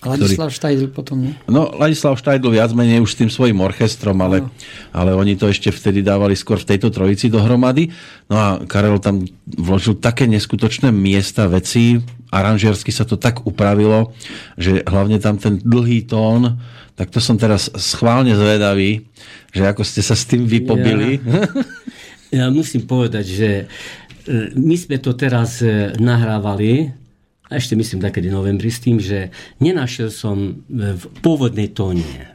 Ladislav Štajdl potom, nie? No, Ladislav Štajdl viac menej už s tým svojím orchestrom, ale, ale oni to ešte vtedy dávali skôr v tejto trojici dohromady. No a Karel tam vložil také neskutočné miesta, veci, aranžersky sa to tak upravilo, že hlavne tam ten dlhý tón, tak to som teraz schválne zvedavý, že ako ste sa s tým vypobili. Ja musím povedať, že e, my sme to teraz e, nahrávali, a ešte myslím takedy novembri, s tým, že nenašiel som e, v pôvodnej tóne.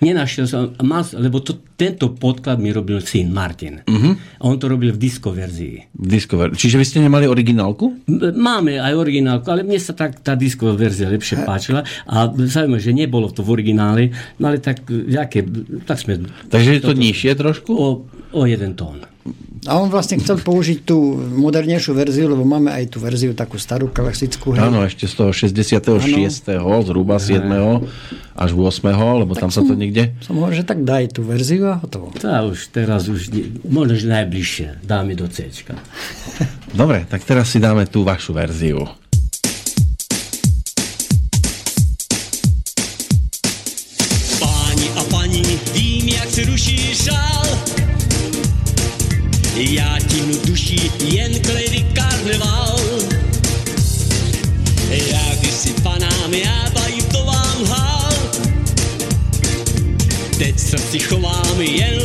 Nenašiel som, mal, lebo to, tento podklad mi robil syn Martin. Uh-huh. A on to robil v disco verzii. Discover. Čiže vy ste nemali originálku? Máme aj originálku, ale mne sa tak tá disková verzia lepšie páčila. A zaujímavé, že nebolo to v origináli, no ale tak, jaké, tak sme Takže je to nižšie trošku? o, o jeden tón. A on vlastne chcel použiť tú modernejšiu verziu, lebo máme aj tú verziu takú starú, klasickú. hej. Áno, ešte z toho 66. zhruba 7. až 8. lebo tam sa to niekde... Som hovoril, že tak daj tú verziu a hotovo. Tá už teraz už, možno, že najbližšie dáme do C. Dobre, tak teraz si dáme tú vašu verziu. Já tím duší jen kledy karneval. Jak když si panám, já bají to vám hál. Teď srdci chovám jen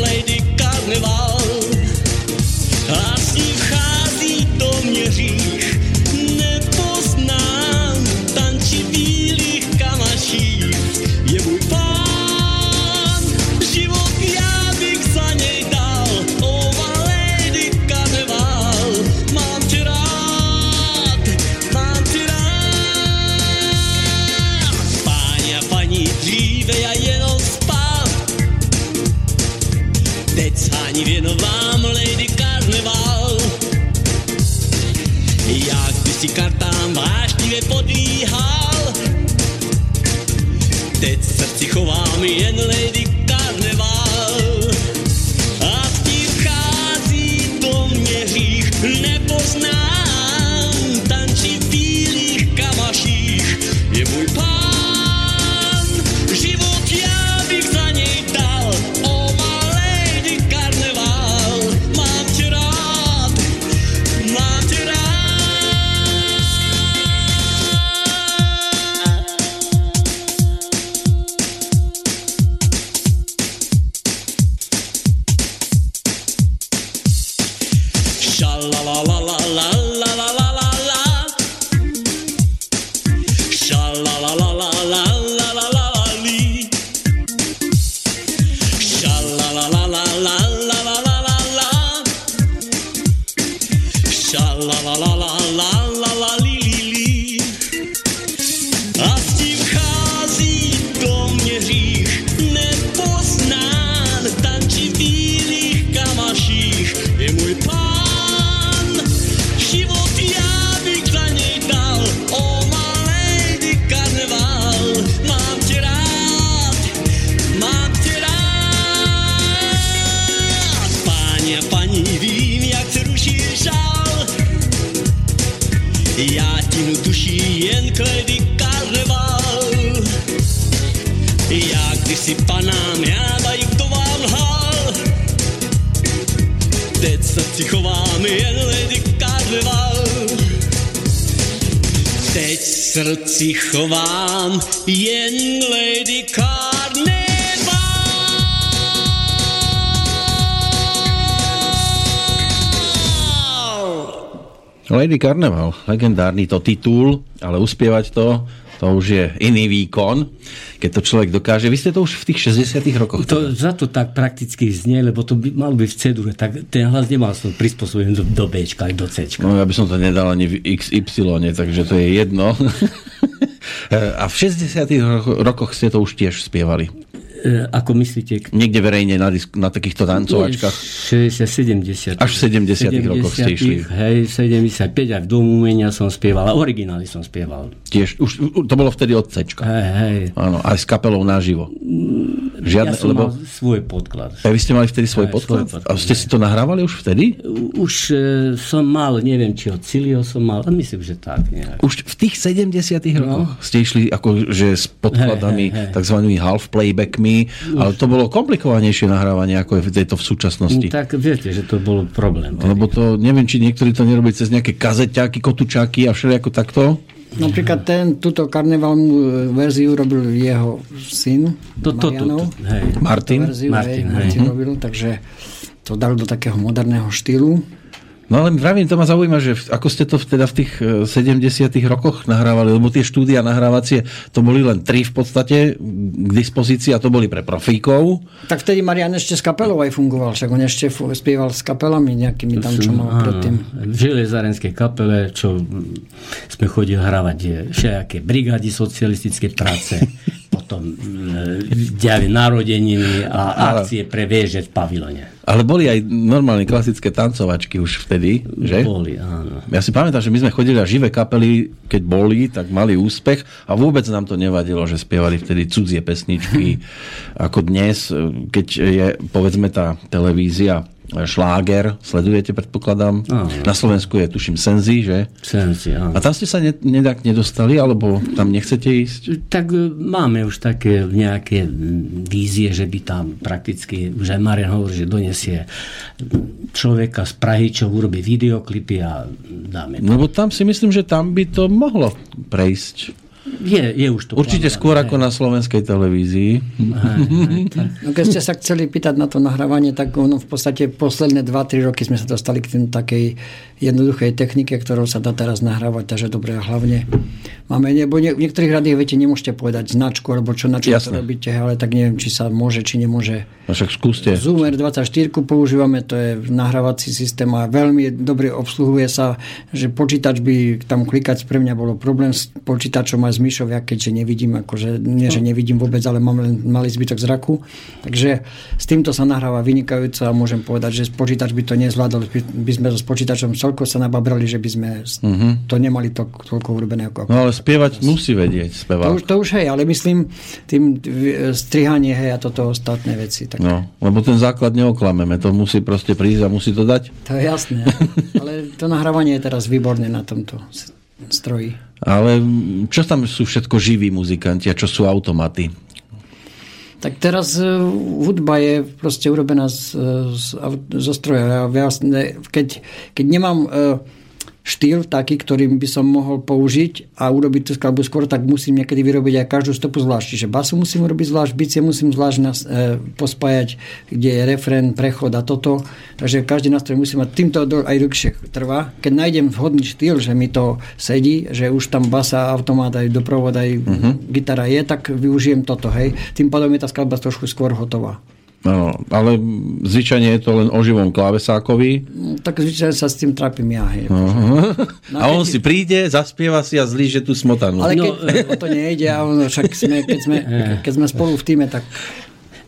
Lady Carnival, legendárny to titul, ale uspievať to, to už je iný výkon, keď to človek dokáže. Vy ste to už v tých 60 rokoch. To, za to tak prakticky znie, lebo to by, mal byť v cedule, tak ten hlas nemal som prispôsobený do, do B, aj do C. No ja by som to nedal ani v XY, takže to je jedno. A v 60 ro- rokoch ste to už tiež spievali. E, ako myslíte? Niekde verejne na, disk- na takýchto tancovačkách. 60, 70. Až v 70 rokoch ste išli. Hej, 75 aj v Domu umenia som spieval, a originály som spieval. Tiež, už, to bolo vtedy od C. Hej, hej. Áno, aj s kapelou naživo. Žiadne, ja som lebo... mal svoj podklad. A vy ste mali vtedy svoj Aj, podklad? svoj podklad, A ste si to nahrávali už vtedy? Už e, som mal, neviem, či od Cilio som mal, a myslím, že tak nejak. Už v tých 70 rokoch ste išli ako, že s podkladami, No. Hej, hej, hej. takzvanými half playbackmi, ale to bolo komplikovanejšie nahrávanie, ako je to v súčasnosti. Tak viete, že to bol problém. Lebo to, neviem, či niektorí to nerobili cez nejaké kazeťáky, kotučáky a všelijako takto. Napríklad ten, túto karnevalnú verziu robil jeho syn, To, to, to, to, hej. Martin. verziu, Martin, hej, hej. Martin robil, takže to dal do takého moderného štýlu. No ale vravím, to ma zaujíma, že ako ste to v- teda v tých e, 70 rokoch nahrávali, lebo tie štúdia nahrávacie, to boli len tri v podstate k dispozícii a to boli pre profíkov. Tak vtedy Marian ešte s kapelou aj fungoval, však on ešte spieval s kapelami nejakými tam, čo mal predtým. v Železárenskej kapele, čo sme chodili hrávať je všelijaké brigády socialistické práce, potom mm, diali narodeniny a akcie pre véže v pavilone. Ale boli aj normálne klasické tancovačky už vtedy, že? Boli, áno. Ja si pamätám, že my sme chodili a živé kapely, keď boli, tak mali úspech a vôbec nám to nevadilo, že spievali vtedy cudzie pesničky, ako dnes, keď je povedzme tá televízia šláger, sledujete, predpokladám. Áno. Na Slovensku je, tuším, Senzi, že? Senci, áno. A tam ste sa ne, nedak nedostali, alebo tam nechcete ísť? Tak e, máme už také nejaké vízie, že by tam prakticky, už aj Marian hovorí, že donesie človeka z Prahy, čo urobí videoklipy a dáme to. No bo tam si myslím, že tam by to mohlo prejsť. Je, je už to Určite plánované, skôr ako na slovenskej televízii. Hej, hej, tak. No keď ste sa chceli pýtať na to nahrávanie, tak ono v podstate posledné 2-3 roky sme sa dostali k tým takej jednoduchej technike, ktorou sa dá teraz nahrávať, takže dobre a hlavne máme, nebo nie, v niektorých rádiách viete, nemôžete povedať značku, alebo čo na čo to Jasné. robíte, ale tak neviem, či sa môže, či nemôže. No však skúste. Zoomer 24 používame, to je nahrávací systém a veľmi dobre obsluhuje sa, že počítač by tam klikať pre mňa bolo problém s počítačom aj s myšou, ja keďže nevidím, akože nie, že nevidím vôbec, ale mám len malý zbytok zraku. Takže s týmto sa nahráva vynikajúco a môžem povedať, že počítač by to nezvládol, by, by sme so s počítačom toľko sa nababrali, že by sme uh-huh. to nemali to, toľko urobené ako No ale spievať musí vedieť to spevák. už, to už hej, ale myslím tým v- strihanie hej a toto ostatné veci. Tak No, lebo ten základ neoklameme, to musí proste prísť a musí to dať. To je jasné. Ale to nahrávanie je teraz výborné na tomto stroji. Ale čo tam sú všetko živí muzikanti a čo sú automaty? Tak teraz e, hudba je proste urobená z, z, zo stroja. Ja Vlastne, keď, keď nemám e, štýl taký, ktorým by som mohol použiť a urobiť tú skladbu skôr, tak musím niekedy vyrobiť aj každú stopu zvlášť. Čiže basu musím urobiť zvlášť, bicie musím zvlášť nas, e, pospájať, kde je refrén, prechod a toto. Takže každý nástroj musí mať. Týmto aj dlhšie trvá. Keď nájdem vhodný štýl, že mi to sedí, že už tam basa, automat, aj doprovod, aj uh-huh. gitara je, tak využijem toto. Hej. Tým pádom je tá skladba trošku skôr hotová. No, ale zvyčajne je to len o živom klávesákovi. No, Tak zvyčajne sa s tým trápim ja. Hej. No. No, A on keď- si príde, zaspieva si a zlíže tú smotanu. Ale keď No, no, o to nejde, a ono, však sme, keď, sme, keď sme spolu v týme, tak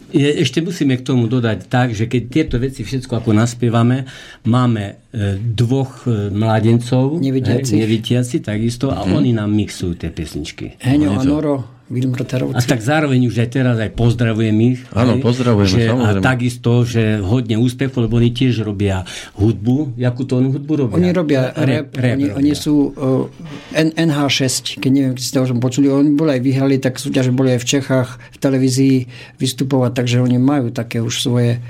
Je, ešte musíme k tomu dodať tak, že keď tieto veci všetko ako naspievame, máme e, dvoch e, mladencov, Nevidiacich. hej, nevidiaci takisto, a oni nám mixujú tie pesničky. Heňo a Noro Vilmroterovci. A tak zároveň už aj teraz aj pozdravujem ich. Áno, pozdravujeme, že, samozrejme. A takisto, že hodne úspechov, lebo oni tiež robia hudbu. Jakú to oni hudbu robia? Oni robia rap, rap oni, robia. oni sú uh, N- NH6, keď neviem, či ste o tom počuli, oni boli aj vyhrali, tak súťaže boli aj v Čechách v televízii vystupovať, takže oni majú také už svoje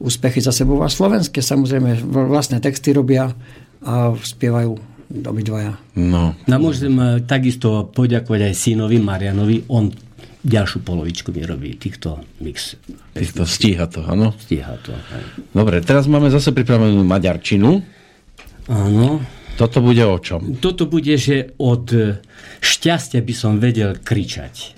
úspechy za sebou. A slovenské samozrejme vlastné texty robia a spievajú obidvaja. No, No môžem eh, takisto poďakovať aj synovi Marianovi. On ďalšiu polovičku mi robí týchto mix. týchto stíha to, áno. Stíha to. hej. Dobre, teraz máme zase pripravenú maďarčinu. Áno. Toto bude o čom? Toto bude, že od šťastia by som vedel kričať.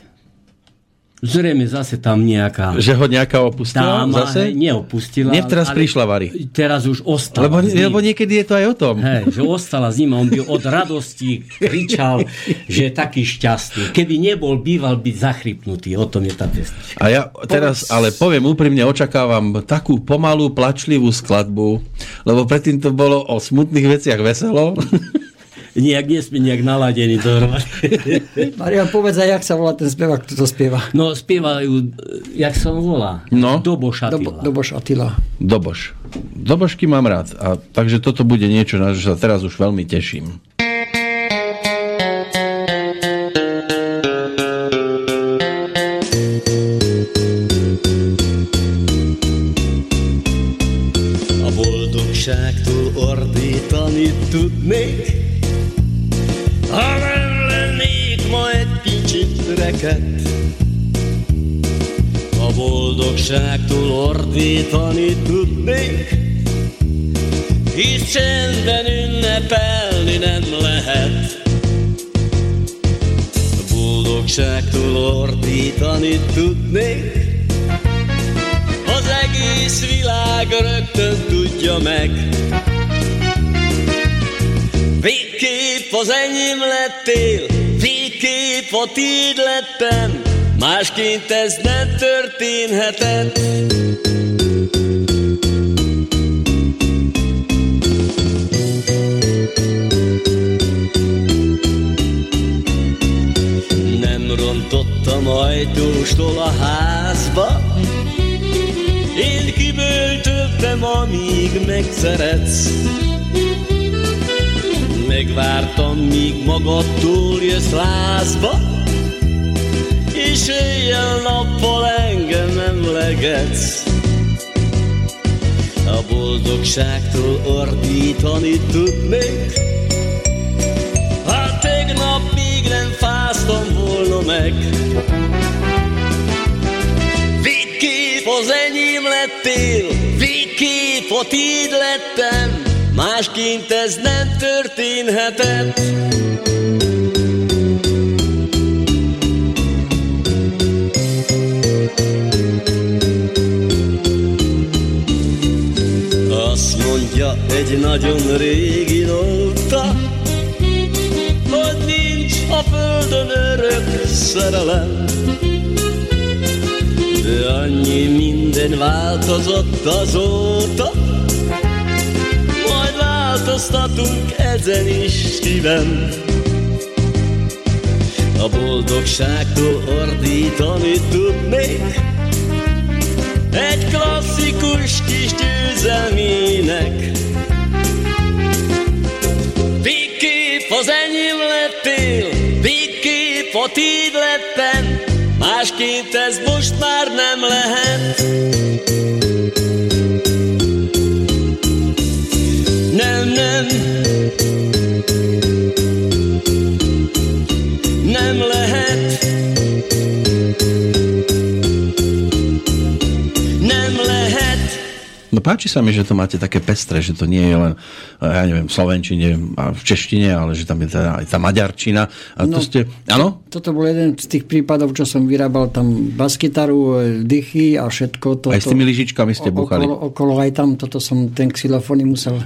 Zrejme zase tam nejaká Že ho nejaká opustila dáma zase? hej, neopustila. Nie, teraz ale prišla Vary. Teraz už ostala. Lebo, s ním. lebo niekedy je to aj o tom. Hej, že ostala s ním a on by od radosti kričal, že je taký šťastný. Keby nebol, býval byť zachrypnutý. O tom je tá pesnička. A ja teraz ale poviem úprimne, očakávam takú pomalú, plačlivú skladbu, lebo predtým to bolo o smutných veciach veselo. Nijak nie sme nejak naladení dohromady. Marian, povedz aj, jak sa volá ten spevák, kto to spieva. No spievajú, jak sa on volá? No. Dobo Dobo, Šatila. Doboš Attila. Doboš. Dobošky mám rád. A, takže toto bude niečo, na čo sa teraz už veľmi teším. A boldogságtól ordítani tudnék, ha nem lennék ma egy kicsit reket. A boldogságtól ordítani tudnék, hisz csendben ünnepelni nem lehet. A boldogságtól ordítani tudnék, az egész világ rögtön tudja meg. Végképp az enyém lettél, végképp a tiéd lettem, másként ez nem történhetett. Nem rontottam ajtóstól a házba, én kiböltöltem, amíg megszeretsz. Megvártam, míg magadtól jössz lázba, és éjjel-nappal engem emlegetsz. A boldogságtól ordítani tudnék, ha tegnap még nem fáztam volna meg. Végképp az enyém lettél, végképp a tiéd lettem, másként ez nem történhetett. Azt mondja egy nagyon régi nóta, hogy nincs a földön örök szerelem. De annyi minden változott azóta, változtatunk ezen is szívem. A boldogságtól ordítani tudnék, egy klasszikus kis győzelmének. Páči sa mi, že to máte také pestré, že to nie je len, ja neviem, v slovenčine a v češtine, ale že tam je teda aj tá maďarčina. A to No. ste, áno? Toto bol jeden z tých prípadov, čo som vyrábal tam baskytaru, dychy a všetko toto. Aj s tými lyžičkami ste buchali. Okolo, okolo aj tam, toto som, ten xylofón musel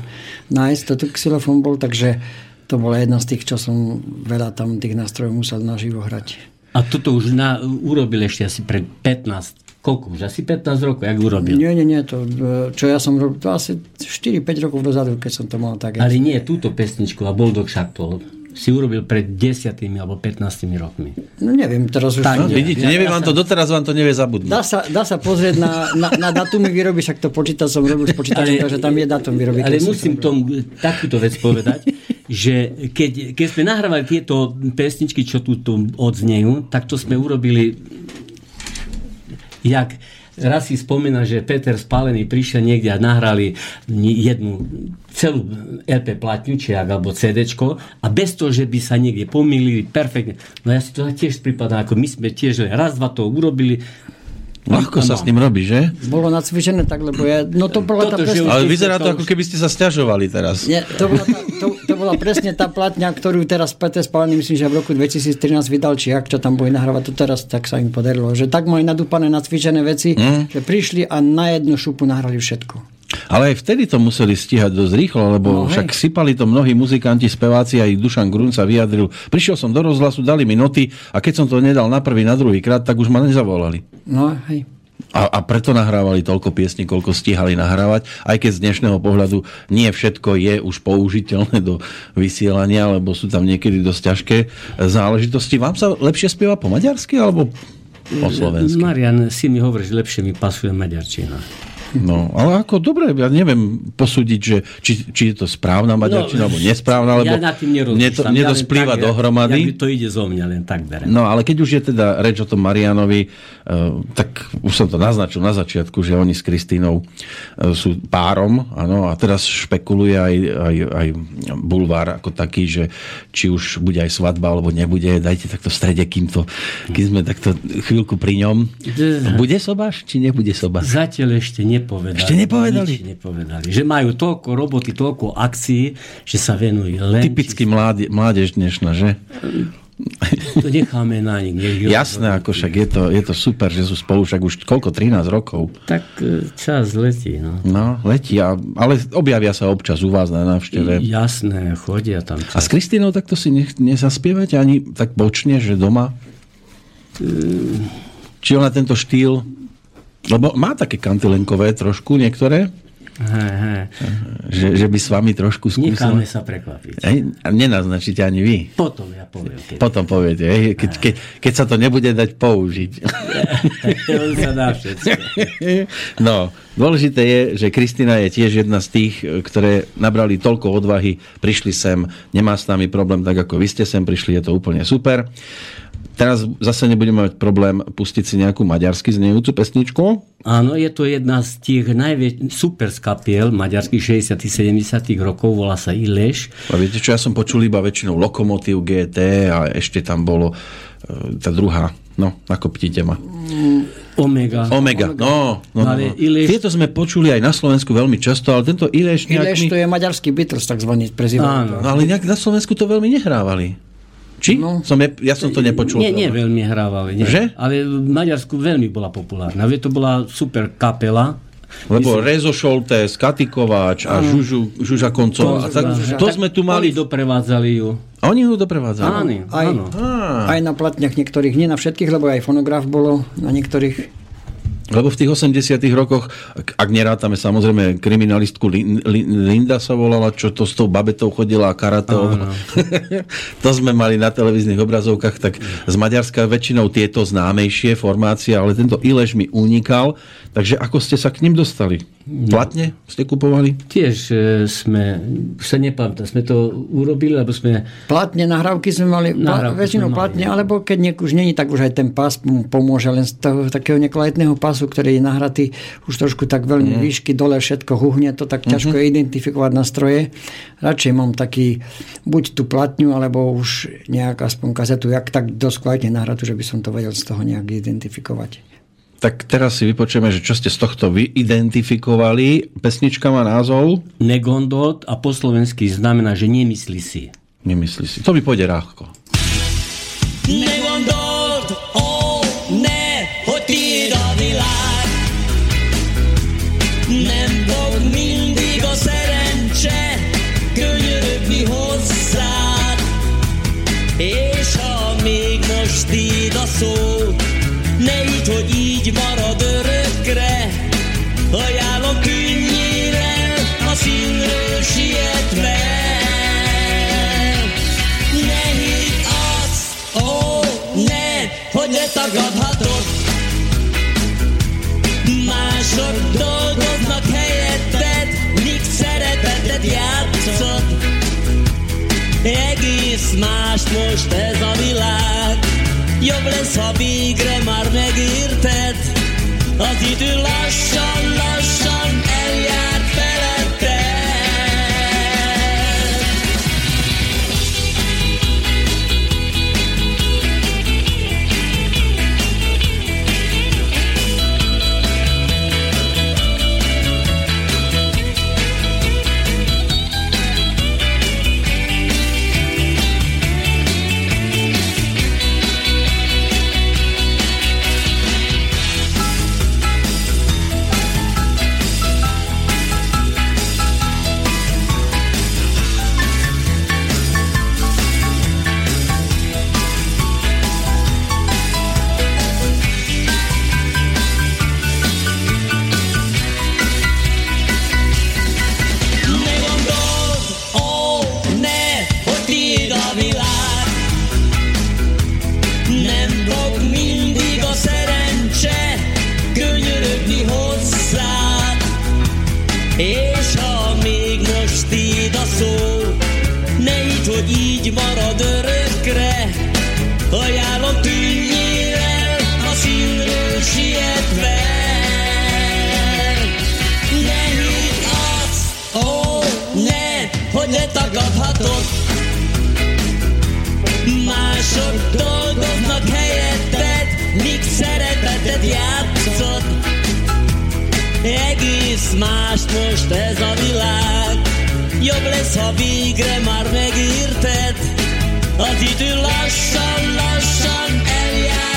nájsť, toto xylofón bol, takže to bola jedna z tých, čo som veľa tam tých nástrojov musel naživo hrať. A toto už na, urobil ešte asi pred 15, koľko už? Asi 15 rokov, jak urobil. Nie, nie, nie, to, e, čo ja som robil, to asi 4-5 rokov dozadu, keď som to mal tak. Ale nie túto pesničku a Boldog Šaktol. si urobil pred 10 alebo 15 rokmi. No neviem, teraz už... No, nie. vidíte, nevie vám to, doteraz vám to nevie zabudnúť. Dá sa, dá sa pozrieť na, na, na datumy výroby, však to počíta som robil s počítačom, takže tam je datum výroby. Ale musím to tomu takúto vec povedať, že keď, keď sme nahrávali tieto pesničky, čo tu, tu odznejú, tak to sme urobili jak raz si spomína, že Peter Spálený prišiel niekde a nahrali jednu celú LP platňučiak alebo CDčko a bez toho, že by sa niekde pomýlili perfektne. No ja si to tiež pripadá, ako my sme tiež raz, dva to urobili. Ľahko sa s ním robí, že? Bolo nacvičené tak, lebo ja, no to bola tá Toto, presne, Ale vyzerá to ako keby ste sa stiažovali teraz. nie, to, bola tá, to, to bola presne tá platňa, ktorú teraz Peter Spálený, myslím, že v roku 2013 vydal, či ak, čo tam boli nahrávať, to teraz tak sa im podarilo. Že tak mali nadúpané, nacvičené veci, Mm. že prišli a na jednu šupu nahrali všetko. Ale aj vtedy to museli stíhať dosť rýchlo, lebo No, no, hej. však sypali to mnohí muzikanti, speváci, aj Dušan Grun sa vyjadril. Prišiel som do rozhlasu, dali mi noty a keď som to nedal na prvý, na druhý krát, tak už ma nezavolali. No, hej. A, a preto nahrávali toľko piesní, koľko stíhali nahrávať, aj keď z dnešného pohľadu nie všetko je už použiteľné do vysielania, lebo sú tam niekedy dosť ťažké záležitosti. Vám sa lepšie spieva po maďarsky alebo po slovensky? Marian, si mi hovorí, že lepšie mi pasuje maďarčina. No, ale ako dobre, ja neviem posúdiť, že či, či je to správna maďarčina, alebo nesprávna, lebo No, ja na tým mne to, mne to Ja len splýva tak, dohromady. Jak to ide zo mňa, len tak berem. No ale keď už je teda reč o tom Marianovi, eh, tak už som to naznačil na začiatku, že oni s Kristínou eh, sú párom, áno, a teraz špekuluje aj, aj, aj bulvár ako taký, že či už bude aj svadba, alebo nebude, dajte takto v strede, kým, to, kým sme takto chvíľku pri ňom. Bude sobáš, či nebude sobáš? Zatiaľ ešte nepovedali. Ešte nepovedali? Nič nepovedali. Že majú toľko roboty, toľko akcií, že sa venujú len... Typicky mláde, mládež dnešná, že? To necháme na nich. Nech Jasné, ako však je to, je to super, že sú spolu však už koľko, 13 rokov. Tak e, čas letí, no. No, letia, ale objavia sa občas u vás na návšteve. Jasné, chodia tam. A s Kristínou takto si nech, nezaspievate ani tak bočne, že doma? Či ona tento štýl, lebo má také kantilenkové trošku niektoré, He, he. že, že by s vami trošku Necháme skúsila. sa prekvapiť. Hej, nenaznačíte ani vy. Potom ja poviem. Keď... Potom poviete, hej, keď, keď, keď sa to nebude dať použiť. To sa dá všetko. No, dôležité je, že Kristina je tiež jedna z tých, ktoré nabrali toľko odvahy, prišli sem, nemá s nami problém, tak ako vy ste sem prišli, je to úplne super. Teraz zase nebudeme mať problém pustiť si nejakú maďarsky znejúcu pesničku. Áno, je to jedna z tých najväč... super skapiel maďarských 60 70 rokov, volá sa Ileš. A viete čo, ja som počul iba väčšinou Lokomotív GT a ešte tam bolo e, tá druhá, no, ako ptíte ma. Omega. Omega, no, no, no, no. Ileš- Tieto sme počuli aj na Slovensku veľmi často, ale tento Ileš nejak Ileš to je maďarský Beatles, takzvaný prezident. Áno. No, ale nejak na Slovensku to veľmi nehrávali. Či? No. Som je, ja som to nepočul. Nie, nie veľmi hrávali. Nie. Že? Ale v Maďarsku veľmi bola populárna. Vie, to bola super kapela. Lebo Rezo Šoltes, Katikováč a Žužu, Žuža Koncová. A tak, to sme tu Oni mali. doprevádzali ju. A oni ju doprevádzali. Áno, Aj, áno. aj na platniach niektorých, nie na všetkých, lebo aj fonograf bolo na niektorých. Lebo v tých 80 rokoch, ak- nerátame samozrejme kriminalistku Lin, Lin, Linda sa volala, čo to s tou babetou chodila a karateou. to sme mali na televíznych obrazovkách, tak z Maďarska väčšinou tieto známejšie formácie, ale tento Ileš mi unikal. Takže ako ste sa k ním dostali? Platne ste kupovali? Tiež e, sme, sa nepamätám, sme to urobili, lebo sme... Platne, nahrávky sme mali, Nahrávky väčšinou sme mali, platne, no. alebo keď niek už není, tak už aj ten pás pomôže, len z toho takého nekvalitného pásu, ktorý je nahratý už trošku tak veľmi výšky, dole všetko huhne, to tak ťažko je identifikovať na stroje. Radšej mám taký, buď tú platňu, alebo už nejak aspoň kazetu, jak tak dosť kvalitne nahratú, že by som to vedel z toho nejak identifikovať. Tak teraz si vypočujeme, že čo ste z tohto vyidentifikovali. Pesnička má názov, Negondot a po slovensky znamená, že nemyslí si. nemyslí si. To mi pôjde ráhko. Ne Egész más most ez a világ, jobb lesz, ha végre már megérted. Az idő lassan, más most ez a világ, jobb lesz, ha végre már megérted. Az idő lassan, lassan eljár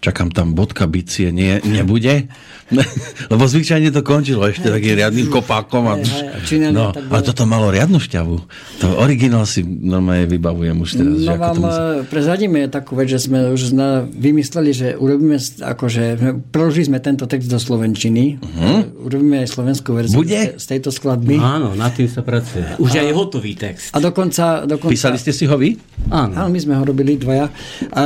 Čakám tam bodka bicie, nie, nebude? Lebo zvyčajne to končilo ešte takým riadným kopákom. A, Hej, hej, a no, tak ale toto malo riadnu šťavu. To originál si normálne vybavujem už teraz. No vám to musí... prezradíme takú vec, že sme už zna, vymysleli, že urobíme, akože, preložili sme tento text do Slovenčiny, uh-huh. urobíme aj slovenskú verziu. Bude? z, tejto skladby. Áno, na tým sa pracuje. Už aj je hotový text. A dokonca, dokonca Písali ste si ho vy? Áno. Áno, my sme ho robili dvaja. A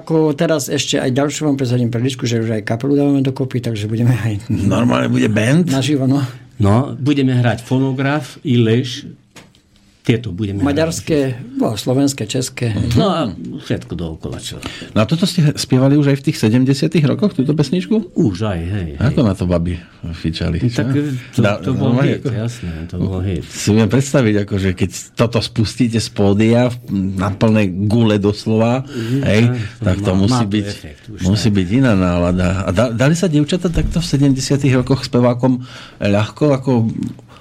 ako teraz ešte aj ďalšiu vám prezradím predisku, že už aj kapelu dávame dokopy, takže budeme aj Normálne bude band? naživo, no. No, budeme hrať fonograf i lež. Tieto budeme Maďarské, no, slovenské, české. hrať. No a všetko dookola čo. No a toto ste spievali už aj v tých 70 rokoch, túto pesničku? Už aj, hej. hej. Ako na to babi fičali? Tak čo? to, Da- to bol normálne hit, ako- jasné, to bol hit. si viem predstaviť, akože keď toto spustíte z pódia na plnej gule doslova, hej, to tak to má- musí má byť, efekt už, musí byť iná nálada. A da, dali sa dievčata takto v 70 rokoch spevákom ľahko ako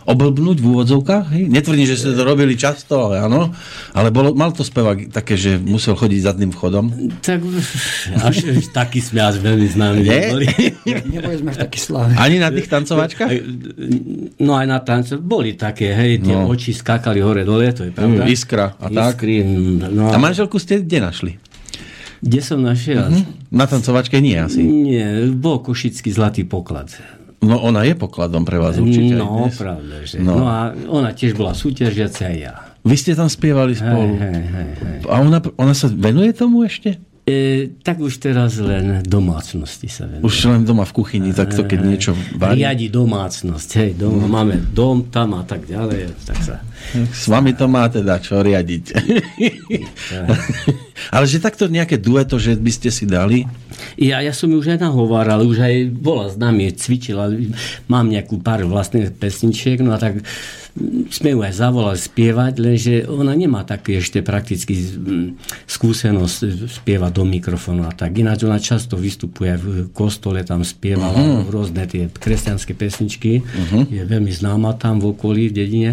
oblbnúť v úvodzovkách? Hej? Netvrdím, že ste to robili často, ale áno, ale bolo, mal to spevák také, že musel chodiť zadným vchodom. Tak až, až taký sme až veľmi známi Nie? neboli. Sme až takí slávni. Ani na tých tancovačkách? No aj na tance boli také, hej, tie No. oči skákali hore dole, to je pravda. Mm, iskra a tak. Iskry, no, A manželku ste kde našli? kde som našiel? Na tancovačke nie asi. Nie, bol košický zlatý poklad. No ona je pokladom pre vás určite. aj no, pravda, že. No. No. a ona tiež bola súťažiaca aj ja. Vy ste tam spievali Hej, spolu. hej, hej, hej. A ona, ona sa venuje tomu ešte? E, tak už teraz len domácnosti sa venuje. Už len doma v kuchyni, takto keď niečo varí. Riadi domácnosť, hej, doma, máme dom tam a tak ďalej, tak sa... S vami to má teda čo riadiť. Ale že takto nejaké dueto, že by ste si dali? Ja, ja som ju už aj nahováral, už aj bola s nami, cvičila, mám nejakú pár vlastných pesničiek, no a tak mm, sme ju aj zavolali spievať, lenže ona nemá taký ešte prakticky mm, skúsenosť spievať do mikrofónu a tak. Ináč ona často vystupuje v kostole, tam spievala uh-huh. rôzne tie kresťanské pesničky, uh-huh. je veľmi známa tam v okolí, v dedine,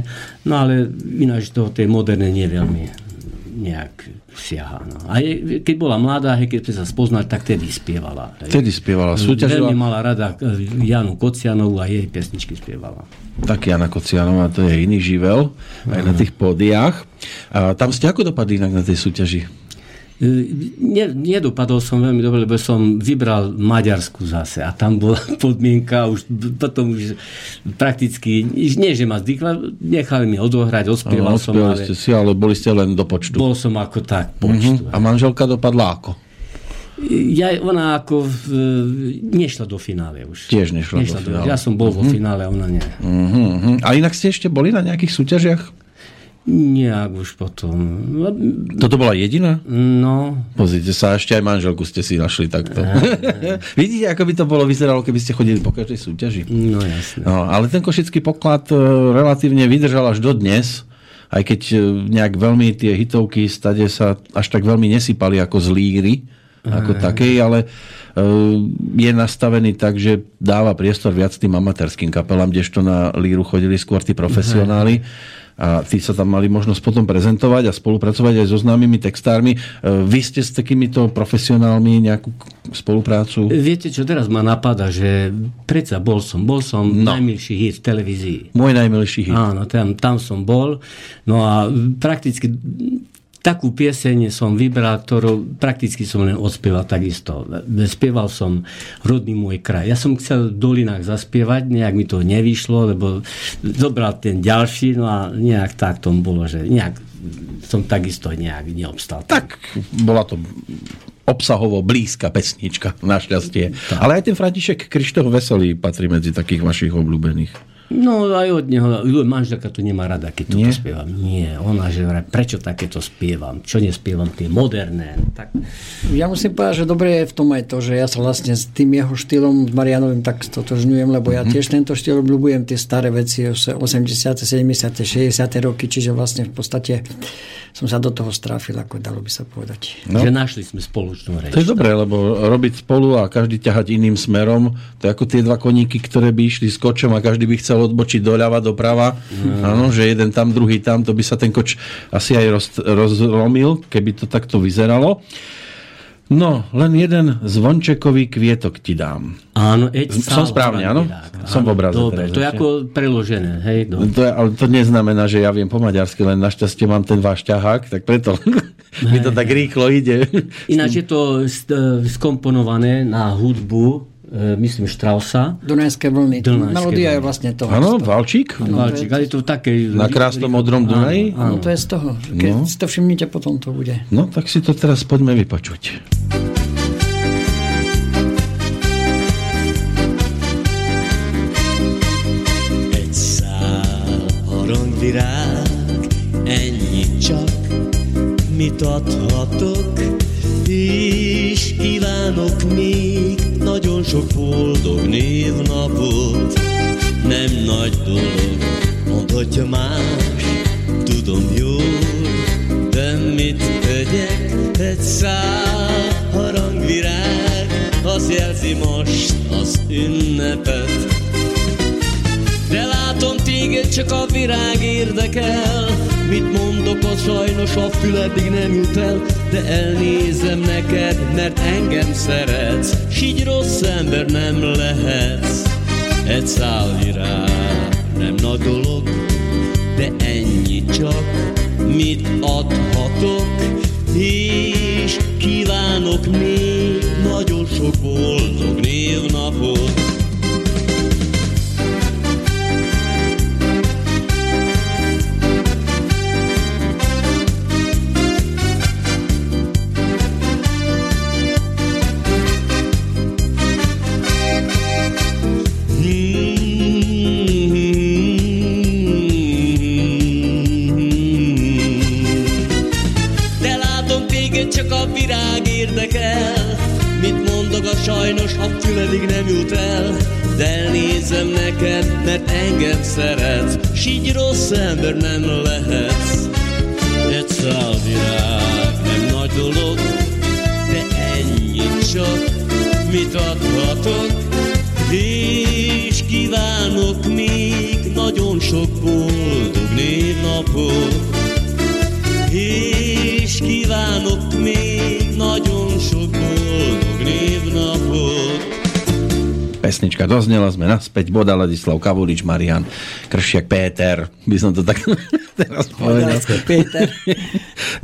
no ale ináč to tej moderné nie veľmi nejak siaha. No. A je, keď bola mladá, hej, keď sa spoznali, tak tedy spievala. Hej. Vtedy spievala, súťažila. Veľmi mala rada eh, Janu Kocianovú a jej pesničky spievala. Tak Jana Kocianová, to je iný živel, aj na tých pódiách. A tam ste ako dopadli inak na tej súťaži? Ne, nedopadol som veľmi dobre, lebo som vybral Maďarsku zase a tam bola podmienka, už potom už prakticky, nie že ma zdýchla, nechali mi odohrať, ospieval no, som. Ale, ste si, ale boli ste len do počtu. Bol som ako tak počtu. Uh-huh. A manželka dopadla ako? Ja, ona ako v, nešla do finále už. Tiež nešla, nešla do, do finále. Ja som bol uh-huh. vo finále, ona nie. Uh-huh. A inak ste ešte boli na nejakých súťažiach? Nejak už potom. Toto bola jediná? No. Pozrite sa, ešte aj manželku ste si našli takto. Vidíte, ako by to bolo vyzeralo, keby ste chodili po každej súťaži? No jasne. No, ale ten košický poklad e, relatívne vydržal až do dnes, aj keď e, nejak veľmi tie hitovky stade sa až tak veľmi nesypali ako z líry, ako takej, ale e, je nastavený tak, že dáva priestor viac tým amatérským kapelám, kdežto na líru chodili skôr tí profesionáli. Aha a tí sa tam mali možnosť potom prezentovať a spolupracovať aj so známymi textármi. E, vy ste s takýmito profesionálmi nejakú spoluprácu? Viete, čo teraz ma napadá, že predsa bol som, bol som no. najmilší hit v televízii. Môj najmilší hit. Áno, tam, tam som bol. No a prakticky takú pieseň som vybral, ktorú prakticky som len odspieval takisto. Spieval som Rodný môj kraj. Ja som chcel v Dolinách zaspievať, nejak mi to nevyšlo, lebo zobral ten ďalší, no a nejak tak tom bolo, že nejak som takisto nejak neobstal. Tak, bola to obsahovo blízka pesnička, našťastie. Tak. Ale aj ten František Krištof Veselý patrí medzi takých vašich obľúbených. No aj od neho, manželka to nemá rada, keď to spievam. Nie, ona že prečo takéto spievam, čo nespievam tie moderné. Tak... Ja musím povedať, že dobre je v tom aj to, že ja sa vlastne s tým jeho štýlom, Marianovým tak stotožňujem, lebo ja mm-hmm. tiež tento štýl obľúbujem, tie staré veci, 80., 70., 60., roky, čiže vlastne v podstate som sa do toho stráfil, ako dalo by sa povedať. No. Že našli sme spoločnú reč. To je dobré, lebo robiť spolu a každý ťahať iným smerom, to je ako tie dva koníky, ktoré by išli skočom a každý by chcel odbočiť doľava, doprava. Áno, že jeden tam, druhý tam, to by sa ten koč asi aj roz, rozlomil, keby to takto vyzeralo. No, len jeden zvončekový kvietok ti dám. Áno, eď Som správne, áno? Som v obraze. Dobre, teraz, to je ako preložené, hej? Dobre. To je, ale to neznamená, že ja viem po maďarsky, len našťastie mám ten váš ťahák, tak preto mi to tak rýchlo ide. Ináč je to skomponované na hudbu E, myslím Strausa. Dunajské vlny. Dunajské Melodia vlny. je vlastne toho. Áno, Valčík. Valčík, ale to také... Na krásnom modrom Dunaji? Áno, to je z toho. Keď no. si to všimnite, potom to bude. No, tak si to teraz poďme vypočuť. Egy szál ennyi csak, mit adhatok, és kívánok még. Nagyon sok boldog névnapot, nem nagy dolog, mondhatja más, tudom jól, de mit tegyek, egy szál harangvirág, az jelzi most az ünnepet. Téged csak a virág érdekel, Mit mondok, a sajnos a füledig nem jut el De elnézem neked, mert engem szeretsz. S így rossz ember nem lehetsz. Egy szál virág nem nagy dolog De ennyi csak, mit adhatok. És kívánok még nagyon sok boldog névnapot sajnos a füledig nem jut el, de elnézem neked, mert engem szeretsz, s így rossz ember nem lehetsz. Egy szál virág nem nagy dolog, de ennyi csak, mit adhatok, és kívánok még nagyon sok boldog névnapot, és kívánok pesnička doznela, sme naspäť, Boda Ladislav Kavulič, Marian Kršiak, Péter, by som to tak teraz povedal. Peter.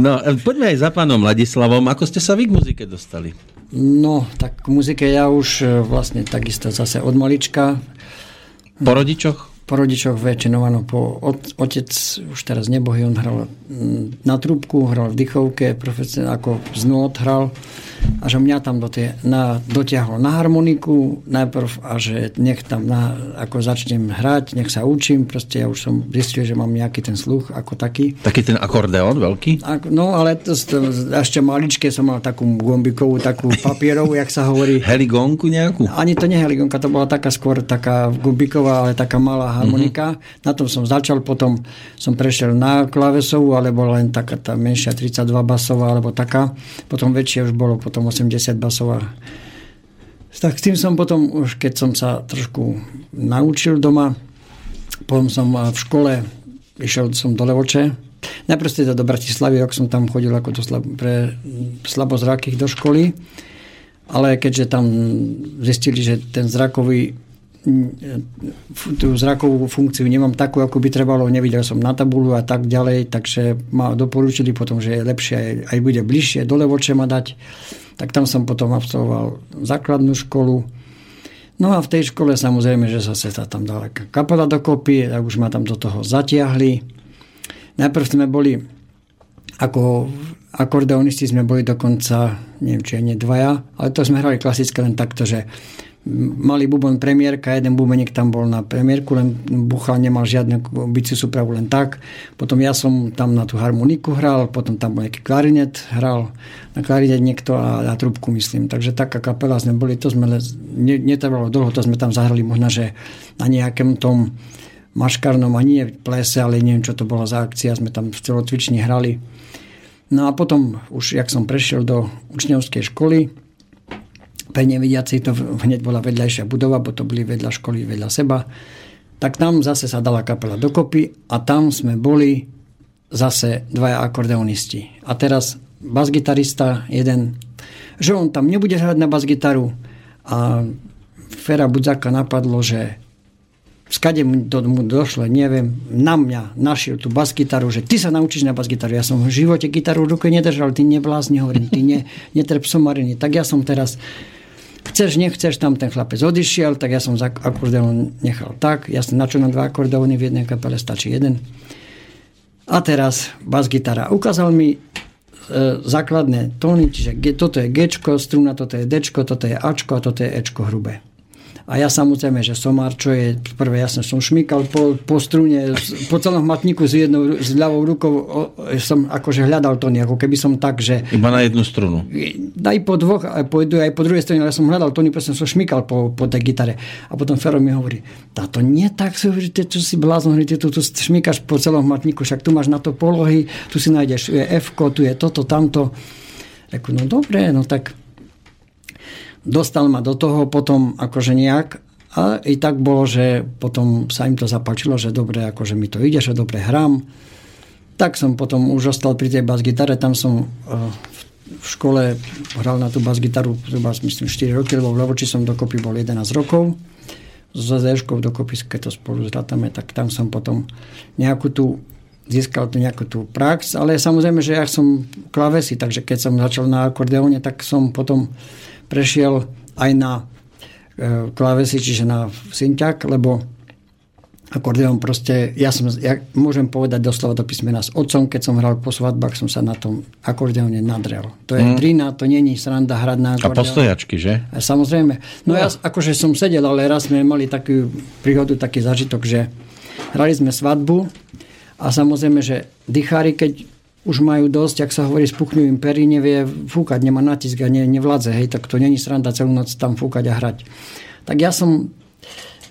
No, e, poďme aj za pánom Ladislavom. Ako ste sa vy k muzike dostali? No, tak k muzike ja už e, vlastne takisto zase od malička. Po rodičoch? Po rodičoch väčšinou, áno, po, ot, otec už teraz nebohý, on hral mm, na trúbku, hral v dychovke, profesionálne ako z nôd hral a že mňa tam do tie, na, dotiahol na harmoniku najprv a že nech tam na, ako začnem hrať, nech sa učím, proste ja už som zistil, že mám nejaký ten sluch ako taký. Taký ten akordeón veľký? A, no ale to, to, ešte maličké som mal takú gombikovú, takú papierovú, jak sa hovorí. Heligonku nejakú? Ani to nie heligonka, to bola taká skôr taká gumbiková, ale taká malá harmonika. Mm-hmm. Na tom som začal, potom som prešiel na klavesovú, alebo len taká tá menšia 32 basová, alebo taká. Potom väčšie už bolo potom 80 basová. Tak s tým som potom, už keď som sa trošku naučil doma, potom som v škole, išiel som do Levoče, najprv teda do Bratislavy, rok som tam chodil ako do slab, pre slabozrakých do školy, ale keďže tam zistili, že ten zrakový tú zrakovú funkciu nemám takú, ako by trebalo, nevidel som na tabulu a tak ďalej, takže ma doporučili potom, že je lepšie aj, bude bližšie do Levoče ma dať. Tak tam som potom absolvoval základnú školu. No a v tej škole samozrejme, že zase sa tam dala kapela dokopy, tak už ma tam do toho zatiahli. Najprv sme boli ako akordeonisti sme boli dokonca, neviem, či nie dvaja, ale to sme hrali klasické len takto, že mali bubon premiérka, jeden bubeník tam bol na premiérku, len buchal, nemal žiadnu bici súpravu, len tak. Potom ja som tam na tú harmoniku hral, potom tam bol nejaký klarinet, hral na klarinet niekto a na trubku, myslím. Takže taká kapela sme boli, to sme, netrvalo dlho, to sme tam zahrali možno, že na nejakém tom maškarnom, a nie plese, ale neviem, čo to bola za akcia, sme tam v celotvični hrali. No a potom, už jak som prešiel do učňovskej školy, pre nevidiaci to hneď bola vedľajšia budova, bo to boli vedľa školy, vedľa seba. Tak tam zase sa dala kapela dokopy a tam sme boli zase dvaja akordeonisti. A teraz basgitarista jeden, že on tam nebude hrať na basgitaru a Fera Budzaka napadlo, že skade mu to mu došlo, neviem, na mňa našiel tú basgitaru, že ty sa naučíš na basgitaru. Ja som v živote gitaru v ruke nedržal, ty neblázni, hovorím, ty ne, netrep somariny. Tak ja som teraz Chceš, nechceš, tam ten chlapec odišiel, tak ja som za akordeón nechal tak. Ja som načo na dva akordeóny, v jednej kapele stačí jeden. A teraz bas-gitara. Ukázal mi e, základné tóny, čiže toto je G, struna, toto je D, toto je A a toto je Ečko hrubé. A ja samozrejme, že somár, čo je prvé, jasne som šmykal po, po strune, po celom matníku s jednou, s ľavou rukou som akože hľadal to ako keby som tak, že... Iba na jednu strunu. Aj po dvoch, aj po, aj po druhej strane, ale som hľadal tóny, proste som šmykal po, po tej gitare. A potom Fero mi hovorí, táto nie tak, si hovorí, čo si blázon, ty tu, tu šmykáš po celom matníku, však tu máš na to polohy, tu si nájdeš, tu je F, tu je toto, tamto. Reku, no dobre, no tak dostal ma do toho potom akože nejak a i tak bolo, že potom sa im to zapáčilo, že dobre, akože mi to ide, že dobre hrám. Tak som potom už ostal pri tej bas-gitare, tam som eh, v škole hral na tú bas-gitaru zhruba myslím 4 roky, lebo v Levoči som dokopy bol 11 rokov. S Zéškou dokopy, keď to spolu zrátame, tak tam som potom nejakú tú získal tu nejakú tú prax, ale samozrejme, že ja som klavesi, takže keď som začal na akordeóne, tak som potom prešiel aj na e, klávesy, čiže na synťak, lebo akordeón proste, ja som, ja môžem povedať doslova do písmena s otcom, keď som hral po svadbách, som sa na tom akordeóne nadrel. To je mm. drina, to není sranda hrať na akordeón. A postojačky, že? A samozrejme. No, no ja akože som sedel, ale raz sme mali takú príhodu, taký zažitok, že hrali sme svadbu a samozrejme, že dýchári, keď už majú dosť, ak sa hovorí, spuchňujú im pery, nevie fúkať, nemá natisk a ne, nevládze, hej, tak to není sranda celú noc tam fúkať a hrať. Tak ja som,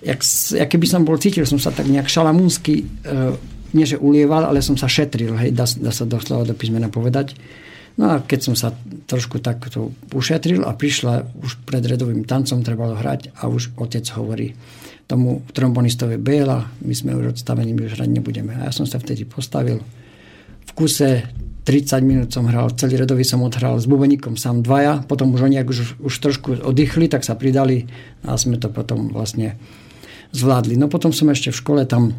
jak, jak keby som bol, cítil som sa tak nejak šalamúnsky, e, nie že ulieval, ale som sa šetril, hej, dá, dá sa doslova do písmena povedať. No a keď som sa trošku takto ušetril a prišla už pred redovým tancom, trebalo hrať a už otec hovorí tomu trombonistovi Béla, my sme už odstavení, my už hrať nebudeme. A ja som sa vtedy postavil, v kuse 30 minút som hral, celý redový som odhral s bubeníkom sám dvaja, potom už oni už, už trošku oddychli, tak sa pridali a sme to potom vlastne zvládli. No potom som ešte v škole tam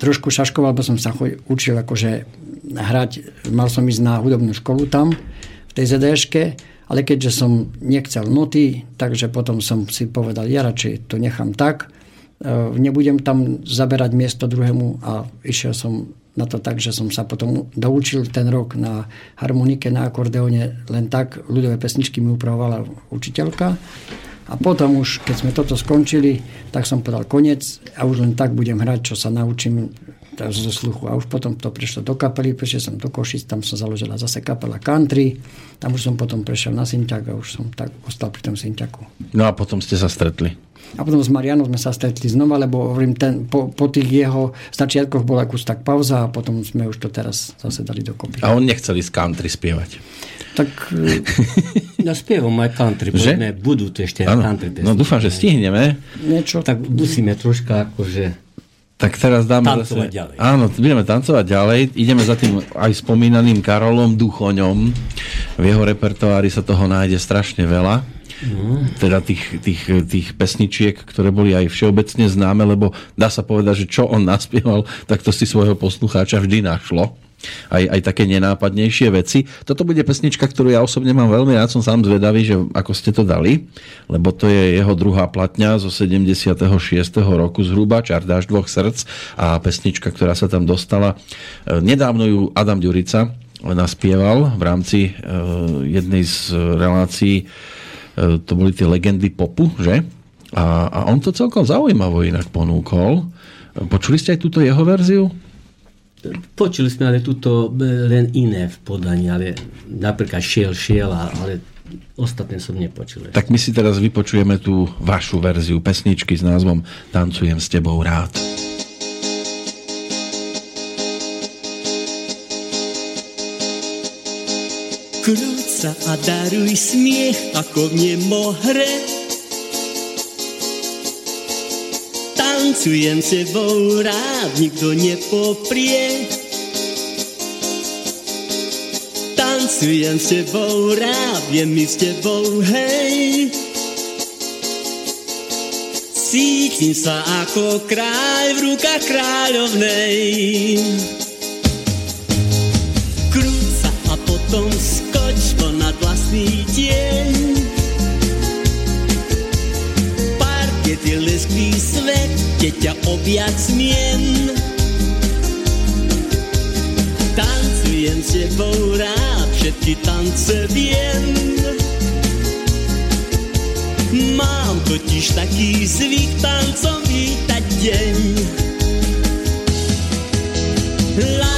trošku šaškoval, bo som sa učil akože hrať, mal som ísť na hudobnú školu tam, v tej ZDŠke, ale keďže som nechcel noty, takže potom som si povedal, ja radšej to nechám tak, e, nebudem tam zaberať miesto druhému a išiel som na to tak, že som sa potom doučil ten rok na harmonike, na akordeóne, len tak ľudové pesničky mi upravovala učiteľka. A potom už, keď sme toto skončili, tak som povedal koniec a už len tak budem hrať, čo sa naučím zo sluchu. A už potom to prešlo do kapely, prešiel som do Košic, tam som založila zase kapela country, tam už som potom prešiel na Synťak a už som tak ostal pri tom Synťaku. No a potom ste sa stretli. A potom s Marianom sme sa stretli znova, lebo hovorím, ten, po, po tých jeho začiatkoch bola kus tak pauza a potom sme už to teraz zase dali dokopy. A on nechcel ísť country spievať. Tak Ja spievam aj country, Že? budú to ešte Áno. country. No dúfam, že stihneme. niečo... Tak musíme troška akože... Tak teraz dáme Tancovať zase... ďalej. Áno, budeme tancovať ďalej. Ideme za tým aj spomínaným Karolom Duchoňom. V jeho repertoári sa toho nájde strašne veľa. Mhm. Teda tých, tých, tých pesničiek, ktoré boli aj všeobecne známe, lebo dá sa povedať, že čo on naspieval, tak to si svojho poslucháča vždy našlo. Aj, aj také nenápadnejšie veci. Toto bude pesnička, ktorú ja osobne mám veľmi rád, som sám zvedavý, že ako ste to dali, lebo to je jeho druhá platňa zo 76. roku zhruba, Čardáš dvoch srdc a pesnička, ktorá sa tam dostala. E, Nedávno ju Adam Ďurica naspieval v rámci e, jednej z relácií, e, to boli tie legendy popu, že? A, a on to celkom zaujímavo inak ponúkol. Počuli ste aj túto jeho verziu? Počuli sme ale tuto e, len iné v podaní, ale napríklad šiel, šiel, ale ostatné som nepočul. Tak my si teraz vypočujeme tú vašu verziu pesničky s názvom Tancujem s tebou rád. Krúť sa a daruj smiech ako v nemohre. Tancujem s tebou rád, nikto nepoprie. Tancujem s tebou rád, je mi s tebou hej. Cítim sa ako kráľ v rukách kráľovnej. Krúť sa a potom skoč ponad vlastný tieň. Parket je lesklý svet, keď ťa objať smiem. Tancujem s tebou rád, všetky tance viem. Mám totiž taký zvyk tancom vítať deň. La,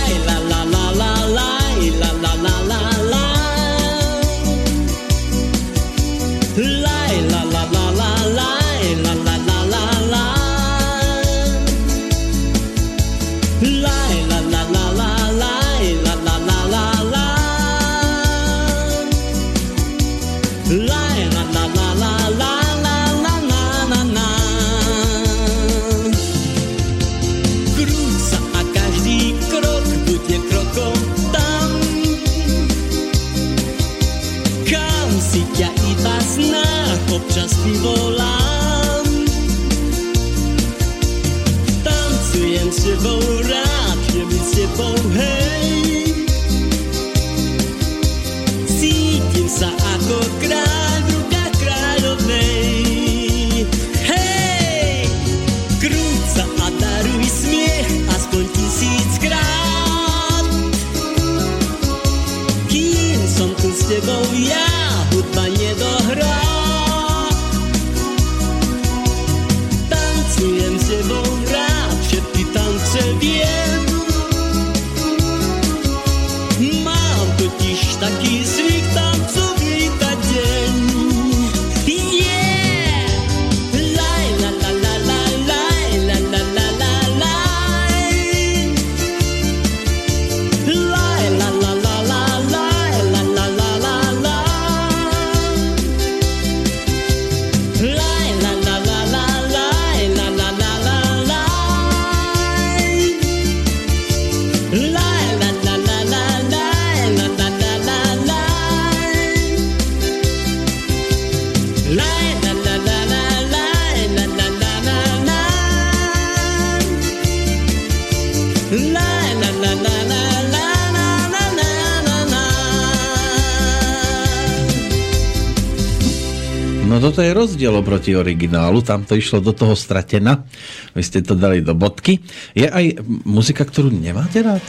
toto je rozdiel oproti originálu, tam to išlo do toho stratena, vy ste to dali do bodky. Je aj muzika, ktorú nemáte rád?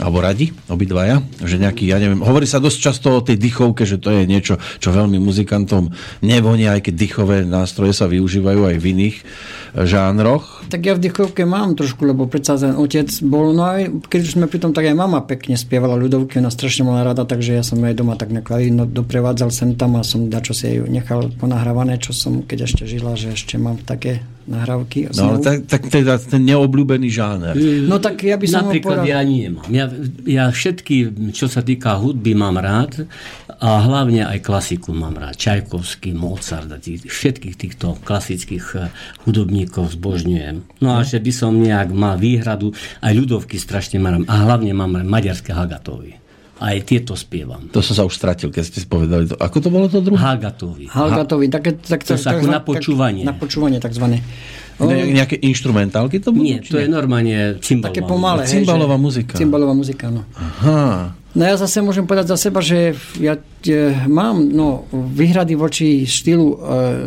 Alebo radi, obidvaja, že nejaký, ja neviem, hovorí sa dosť často o tej dychovke, že to je niečo, čo veľmi muzikantom nevonia, aj keď dychové nástroje sa využívajú aj v iných žánroch. Tak ja v dychovke mám trošku, lebo predsa ten otec bol, no aj keď sme pri tom, tak aj mama pekne spievala ľudovky, ona strašne mala rada, takže ja som aj doma tak na klavíno doprevádzal sem tam a som dačo si jej nechal ponahrávané, čo som keď ešte žila, že ešte mám také nahrávky. No ale tak, tak teda ten neobľúbený žáner. No tak ja by som Napríklad ja nemám. Ja, ja všetky, čo sa týka hudby, mám rád a hlavne aj klasiku mám rád. Čajkovský, Mozart a tých, všetkých týchto klasických eh, hudobníkov zbožňujem. No a že by som nejak mal výhradu, aj ľudovky strašne mám a hlavne mám maďarské Hagatovi. Aj tieto spievam. To som sa už stratil, keď ste povedali to. Ako to bolo to druhé? Hagatovi. Halgatovi, také, tak, To ako na počúvanie. Na počúvanie takzvané. Ne, nejaké instrumentálky to budú? Nie, to je normálne cymbalová. Také pomalé. hej, Cymbalová muzika. Cymbalová muzika, no. Aha. No ja zase môžem povedať za seba, že ja e, mám no, výhrady voči štýlu e,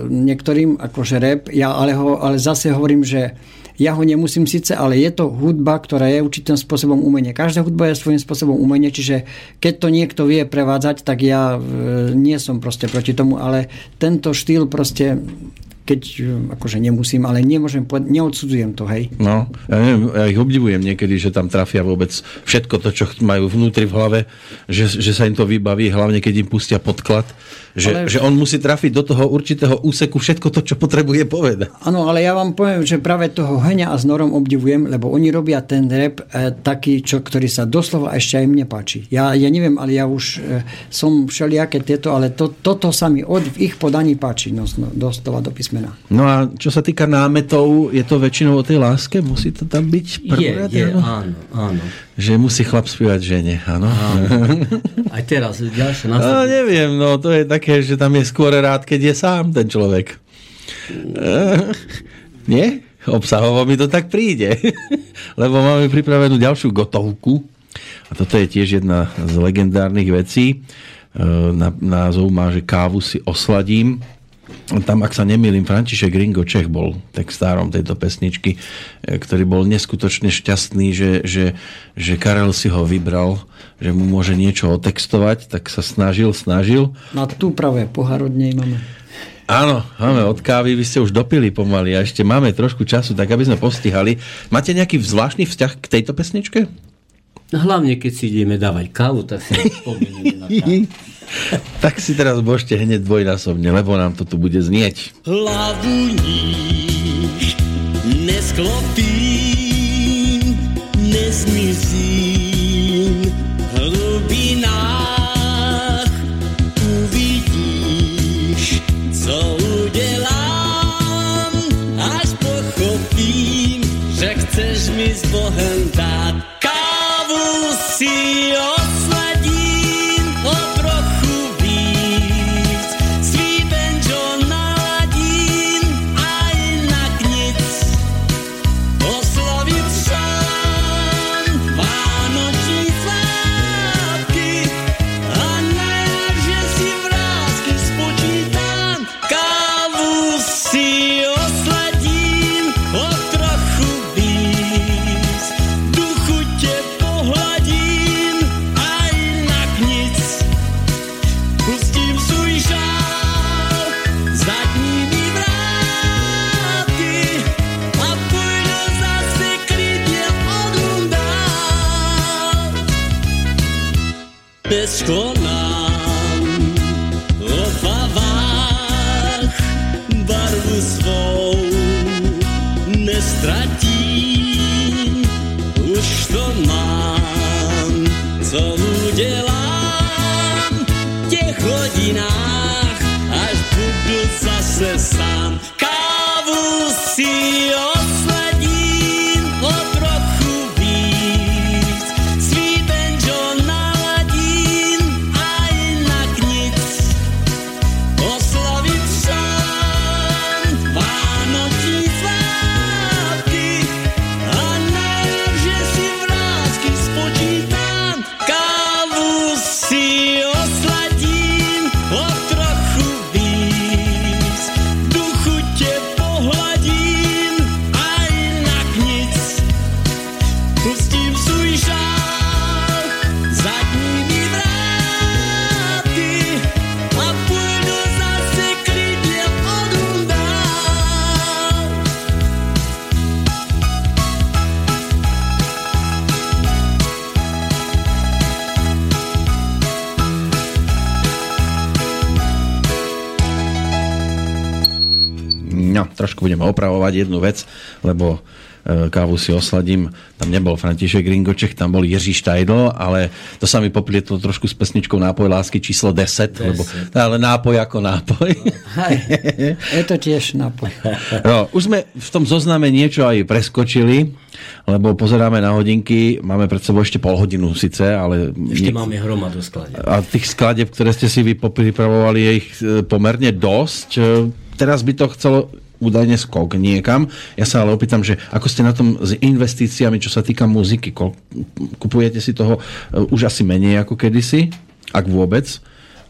niektorým, akože rap, ja ale, ho, ale zase hovorím, že ja ho nemusím síce, ale je to hudba, ktorá je určitým spôsobom umenie. Každá hudba je svojím spôsobom umenie, čiže keď to niekto vie prevádzať, tak ja e, nie som proste proti tomu, ale tento štýl proste keď e, akože nemusím, ale nemôžem povedať, neodsudzujem to, hej. No, ja neviem, ja ich obdivujem niekedy, že tam trafia vôbec všetko to, čo majú vnútri v hlave, že, že sa im to vybaví, hlavne keď im pustia podklad, že, Ale- že on musí trafiť do toho určitého úseku všetko to, čo potrebuje povedať. Áno, ale ja vám poviem, že práve toho Heňa a s Norom obdivujem, lebo oni robia ten rap e, taký, čo, ktorý sa doslova ešte aj mne páči. Ja, ja neviem, ale ja už e, som všelijaké tieto, ale to, toto sa mi od v ich podaní páči, no, no, doslova do písmena. No a čo sa týka námetov, je to väčšinou o tej láske? Musí to tam byť Je, prvorade, je, áno? áno, áno. Že musí chlap spievať žene, áno? Aj teraz, ďalšie No, následky. neviem, no to je také, že tam je skôr rád, keď je sám ten človek. Eh, Nie? Obsahovo mi to tak príde. Lebo máme pripravenú ďalšiu gotovku. A toto je tiež jedna z legendárnych vecí. Eh, Na, názov má, že kávu si osladím. Tam, ak sa nemýlim, František Ringo Čech bol textárom tejto pesničky, eh, ktorý bol neskutočne šťastný, že, že, že Karel si ho vybral, že mu môže niečo otextovať, tak sa snažil, snažil. Na tú práve pohár od nej máme. Áno, máme od kávy, vy ste už dopili pomaly a ešte máme trošku času, tak aby sme postihali. Máte nejaký zvláštny vzťah k tejto pesničke? Hlavne, keď si ideme dávať kávu, tak si spomenieme na kávu. Tak si teraz božte hneď dvojnásobne, lebo nám to tu bude znieť. Hlavu níž nesklopím, nezmizím hlubinách. Uvidíš, co udělám, až pochopím, že chceš mi s Bohem dát. Kávu si osladím zase No, budeme opravovať jednu vec, lebo e, kávu si osladím. Tam nebol František Ringoček, tam bol Jiří Štajdl, ale to sa mi poplietlo trošku s pesničkou Nápoj lásky číslo 10, 10. lebo ale nápoj ako nápoj. Hej, je to tiež nápoj. No, už sme v tom zozname niečo aj preskočili, lebo pozeráme na hodinky, máme pred sebou ešte pol hodinu síce, ale... Ešte nie... máme hromadu skladeb. A tých skladeb, ktoré ste si vy pripravovali, je ich e, pomerne dosť. E, teraz by to chcelo údajne skok niekam. Ja sa ale opýtam, že ako ste na tom s investíciami, čo sa týka muziky? Kupujete si toho e, už asi menej ako kedysi, ak vôbec?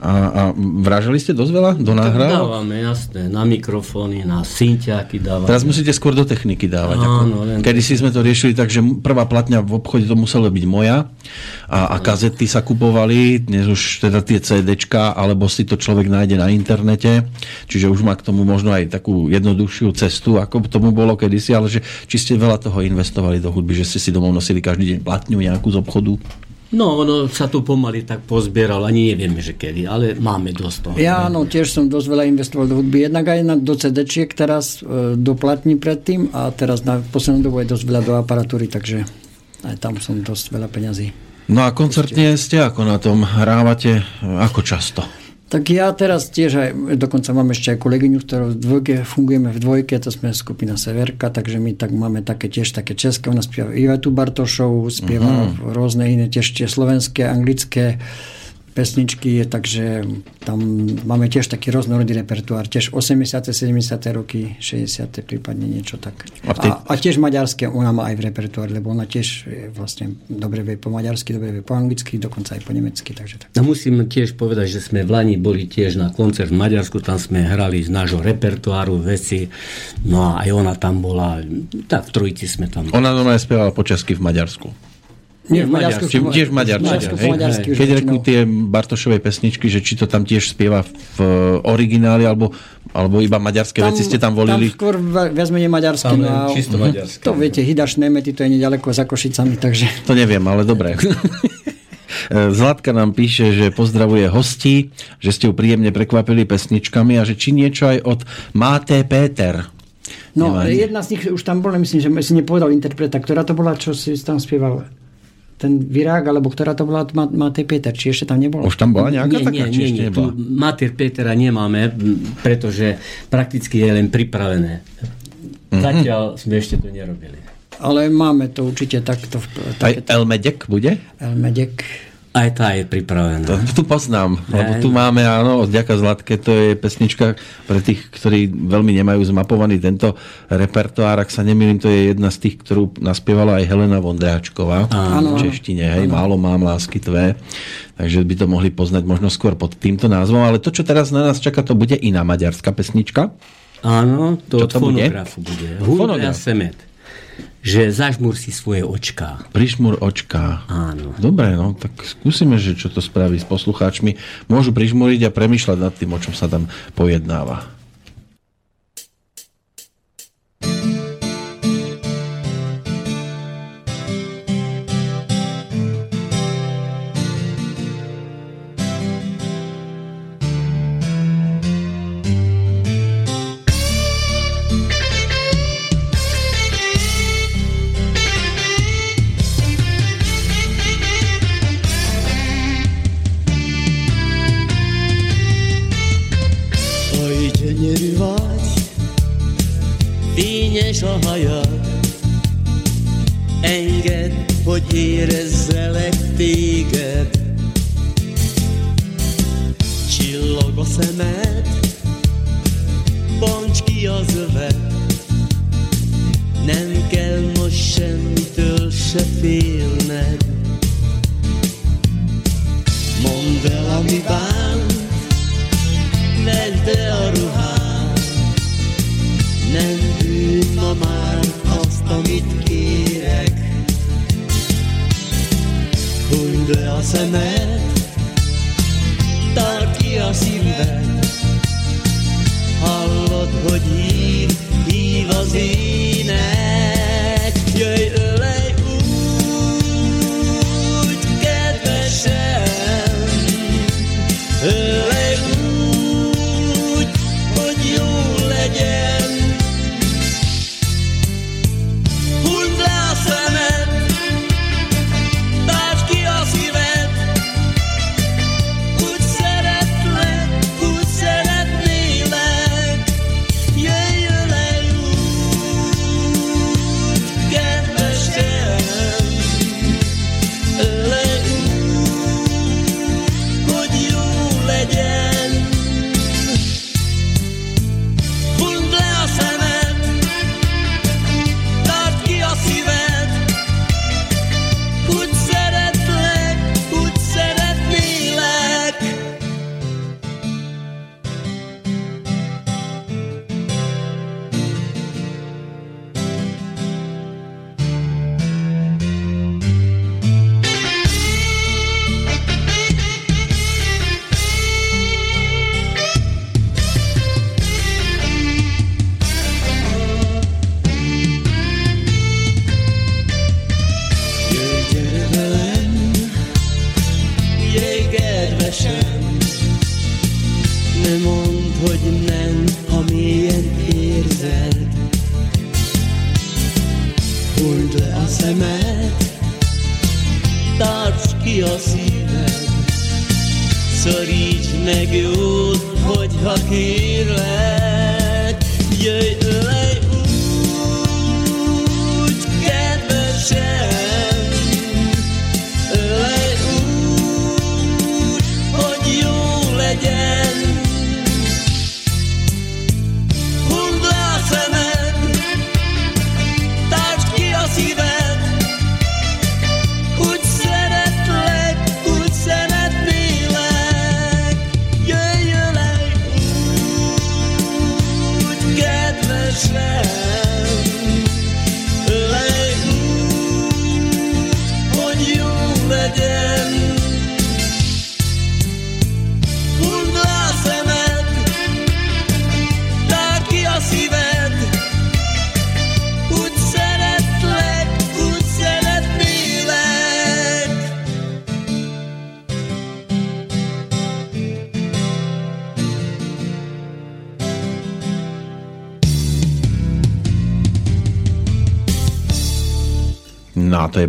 A, a vražali ste dosť veľa do? Tak dávame, jasné. Na mikrofóny, na synťáky dávame. Teraz musíte skôr do techniky dávať. Áno, ako. Kedy si sme to riešili tak, že prvá platňa v obchode to muselo byť moja a, a kazety sa kupovali, dnes už teda tie CDčka, alebo si to človek nájde na internete, čiže už má k tomu možno aj takú jednoduchšiu cestu, ako tomu bolo kedysi, ale že či ste veľa toho investovali do hudby, že ste si domov nosili každý deň platňu nejakú z obchodu? No, ono sa tu pomaly tak pozbieral, ani nevieme, že kedy, ale máme dosť toho. Ja áno, tiež som dosť veľa investoval do hudby, jednak aj na, do cd teraz, e, do platní predtým a teraz na poslednú dobu je dosť veľa do aparatúry, takže aj tam som dosť veľa peňazí. No a koncertne ste ako na tom? Hrávate ako často? Tak ja teraz tiež aj, dokonca mám ešte aj kolegyňu, ktorou v dvojke, fungujeme v dvojke, to sme skupina Severka, takže my tak máme také tiež také české, ona spieva Ivetu Bartošov, spieva uh-huh. rôzne iné tiež tie slovenské, anglické, pesničky, takže tam máme tiež taký rôznorodý repertoár, tiež 80., 70. roky, 60. prípadne niečo tak. A, tej... a, a tiež maďarské ona má aj v repertoár, lebo ona tiež je vlastne dobre vie po maďarsky, dobre vie po anglicky, dokonca aj po nemecky. Takže tak. No musím tiež povedať, že sme v Lani boli tiež na koncert v Maďarsku, tam sme hrali z nášho repertoáru veci, no a aj ona tam bola, tak v trojici sme tam. Ona normálne spievala po česky v Maďarsku. Nie, v Maďarsku. Či, tiež v Maďarsku. Keď reknú tie Bartošové pesničky, že či to tam tiež spieva v origináli, alebo, alebo iba maďarské tam, veci ste tam volili? Tam skôr viac menej maďarské. Tam no, čisto maďarské. To viete, Hidaš Nemety, to je nedaleko za Košicami, takže... To neviem, ale dobre. Zlatka nám píše, že pozdravuje hosti, že ste ju príjemne prekvapili pesničkami a že či niečo aj od Máté Péter. No, Nemá, jedna z nich už tam bola, myslím, že si nepovedal interpreta, ktorá to bola, čo si tam spieval ten Virák, alebo ktorá to bola Matej Peter, či ešte tam nebola? Už tam bola nejaká nie, taká, nie, či nie, ešte nie. Tu Matej Petera nemáme, pretože prakticky je len pripravené. Mm-hmm. Zatiaľ sme ešte to nerobili. Ale máme to určite takto. Aj Elmedek bude? Elmedek. Aj tá je pripravená. To, tu poznám, lebo tu máme, áno, Ďaka Zlatke, to je pesnička pre tých, ktorí veľmi nemajú zmapovaný tento repertoár. Ak sa nemýlim, to je jedna z tých, ktorú naspievala aj Helena Vondráčková áno. v češtine. Hej, áno. málo mám lásky tvé. Takže by to mohli poznať možno skôr pod týmto názvom. Ale to, čo teraz na nás čaká, to bude iná maďarská pesnička. Áno, to čo to bude? bude. Hudba Semet že zažmúr si svoje očká. Prižmúr očká. Áno. Dobre, no tak skúsime, že čo to spraví s poslucháčmi. Môžu prižmúriť a premýšľať nad tým, o čom sa tam pojednáva.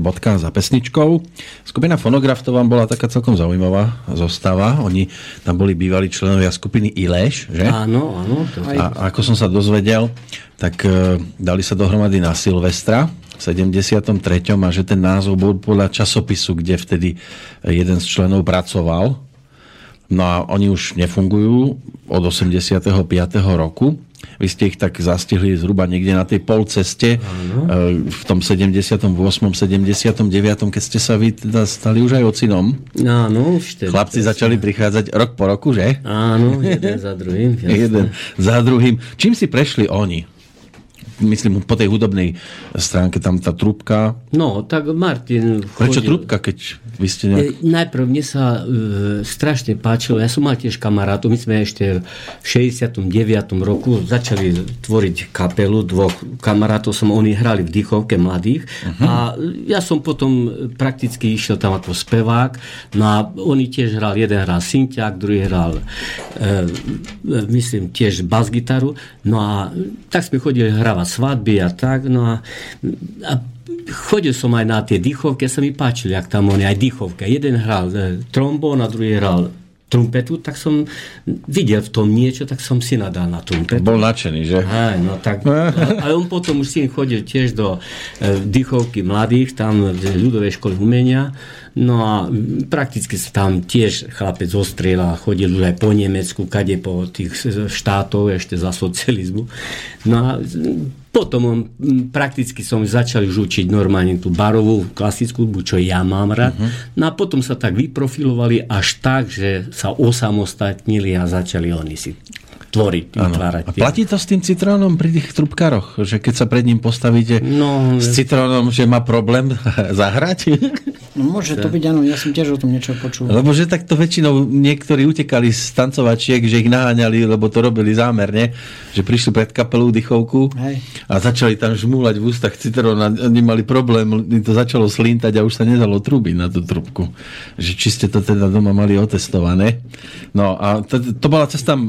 Bodka za pesničkou. Skupina Fonograf to vám bola taká celkom zaujímavá zostava. Oni tam boli bývalí členovia skupiny Ileš, že? Áno, áno. To... A ako som sa dozvedel, tak e, dali sa dohromady na Silvestra v 73. a že ten názov bol podľa časopisu, kde vtedy jeden z členov pracoval. No a oni už nefungujú od 85. roku. Vy ste ich tak zastihli zhruba niekde na tej polceste e, v tom 78. 79. keď ste sa vy teda stali už aj ocinom. Áno, už teda. Chlapci začali prichádzať rok po roku, že? Áno, jeden za druhým. jasné. Jeden za druhým. Čím si prešli oni? Myslím, po tej hudobnej stránke tam tá trúbka. No, tak Martin Prečo chodil- trúbka, keď vy ste nejak... E, Najprv mne sa e, strašne páčilo, ja som mal tiež kamarátov, my sme ešte v 69. roku začali tvoriť kapelu, dvoch kamarátov som, oni hrali v dýchovke mladých Mhm. a ja som potom prakticky išiel tam ako spevák, no a oni tiež hral, jeden hral synťák, druhý hral e, e, myslím tiež bas-gitaru, no a tak sme chodili hravať svadby a tak, no a, a chodil som aj na tie dýchovky, sa mi páčili, ak tam oni aj dýchovka. Jeden hral e, trombón a druhý hral trumpetu, tak som videl v tom niečo, tak som si nadal na trumpetu. Bol nadšený, že? Aj, no tak, ale on potom už syn chodil tiež do e, dýchovky mladých, tam v ľudovej školy umenia, no a prakticky sa tam tiež chlapec zostrieľa, chodil už aj po Nemecku, kade po tých štátov ešte za socializmu. No a potom on, prakticky som začal už učiť normálne tú barovú klasickú hudbu, čo ja mám rád. Uh-huh. No a potom sa tak vyprofilovali až tak, že sa osamostatnili a začali oni si tvoriť, vytvárať. A platí to s tým citrónom pri tých trubkároch? Že keď sa pred ním postavíte No, s citrónom, že má problém zahrať? No, môže to byť, áno, ja som tiež o tom niečo počul. Lebo že takto väčšinou niektorí utekali z tancovačiek, že ich naháňali, lebo to robili zámerne, že prišli pred kapelu dychovku Hej. a začali tam žmúľať v ústach citrón a oni mali problém, to začalo slintať a už sa nedalo trúbiť na tú trubku. Že či ste to teda doma mali otestované. No a to, to bola cesta e,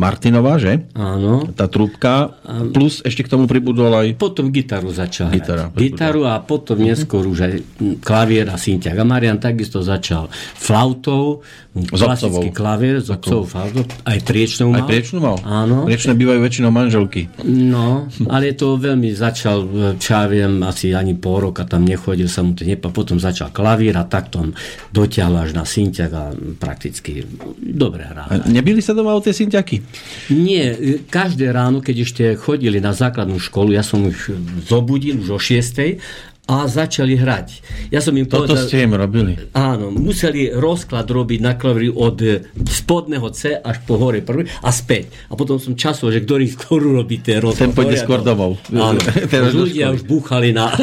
Martinova, že? Áno. Tá trúbka, plus ešte k tomu pribudol aj Potom gitaru začal Gitara, hrať. Gitaru a potom neskôr už aj klavier a synťak. A Marian takisto začal flautou, klasický otcovou. klavier, z otcovou flautou, aj priečnou mal. aj priečnú mal? Áno. Priečné bývajú väčšinou manželky. No, ale to veľmi začal, čo ja viem, asi ani pol roka tam nechodil, sa mu to nepa, potom začal klavír a tak tom dotiahol až na synťak a prakticky dobre. A nebili sa doma o tie synťaky? Nie, každé ráno, keď ešte chodili na základnú školu, ja som ich zobudil už o 6 a začali hrať. Ja som im Toto povedal, ste im robili. Áno, museli rozklad robiť na klavíri od e, spodného C až po hore prvý a späť. A potom som časoval, že ktorý skôr robí ten rozklad. Ten pôjde skôr domov. Áno, ľudia už búchali na,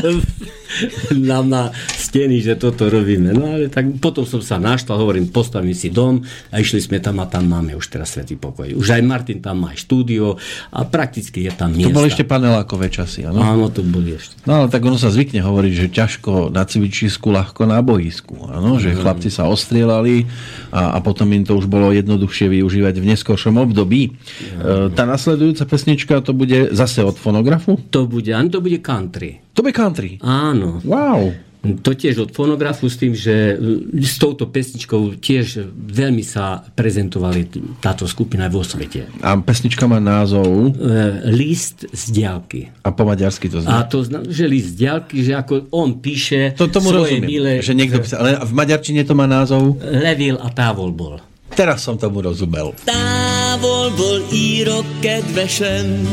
na, na steny, že toto robíme. No ale tak potom som sa naštval, hovorím, postavím si dom a išli sme tam a tam máme už teraz svetý pokoj. Už aj Martin tam má aj štúdio a prakticky je tam To miesta. boli ešte panelákové časy, áno? Áno, to boli ešte. No ale tak ono sa zvykne hovoriť, že ťažko na cvičisku, ľahko na boisku. Áno, že chlapci sa ostrielali a, a potom im to už bolo jednoduchšie využívať v neskôršom období. E, tá nasledujúca pesnička to bude zase od fonografu? To bude, ani to bude country. To bude country. Áno. Wow. To tiež od fonografu s tým, že e, s touto pesničkou tiež veľmi sa prezentovali táto skupina vo svete. A pesnička má názov? E, list z diálky. A po maďarsky to A to znamená, že list z diálky, že ako on píše to tomu svoje rozumiem, milé... že niekto písal, ale v maďarčine to má názov? Levil a távol bol. Teraz som tomu rozumel. Távolból írok kedvesen,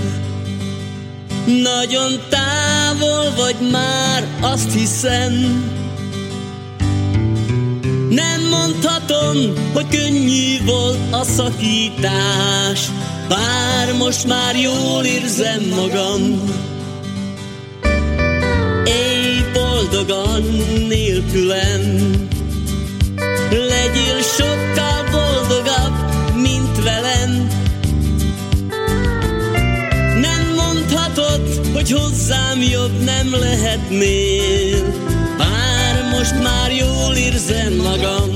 nagyon távol vagy már, azt hiszem. Nem mondhatom, hogy könnyű volt a szakítás, bár most már jól érzem magam. Éj boldogan nélkülem, legyél sokkal hogy hozzám jobb nem lehetnél, bár most már jól érzem magam.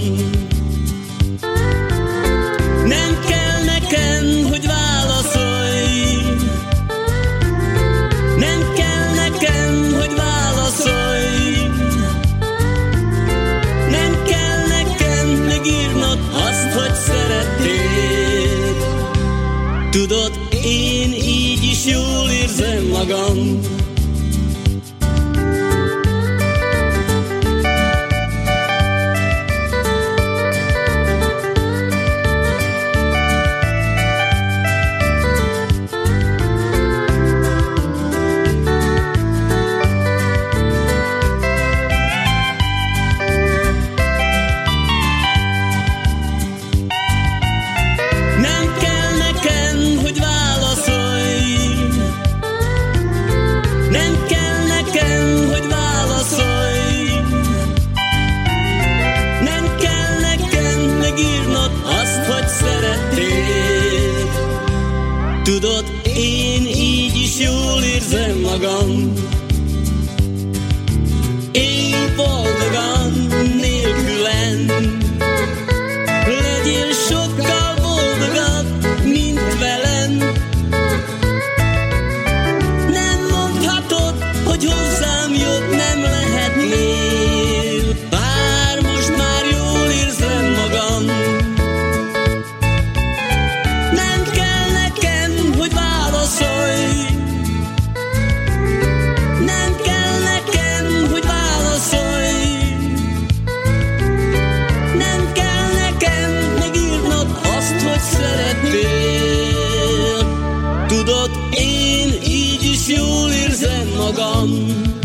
gone.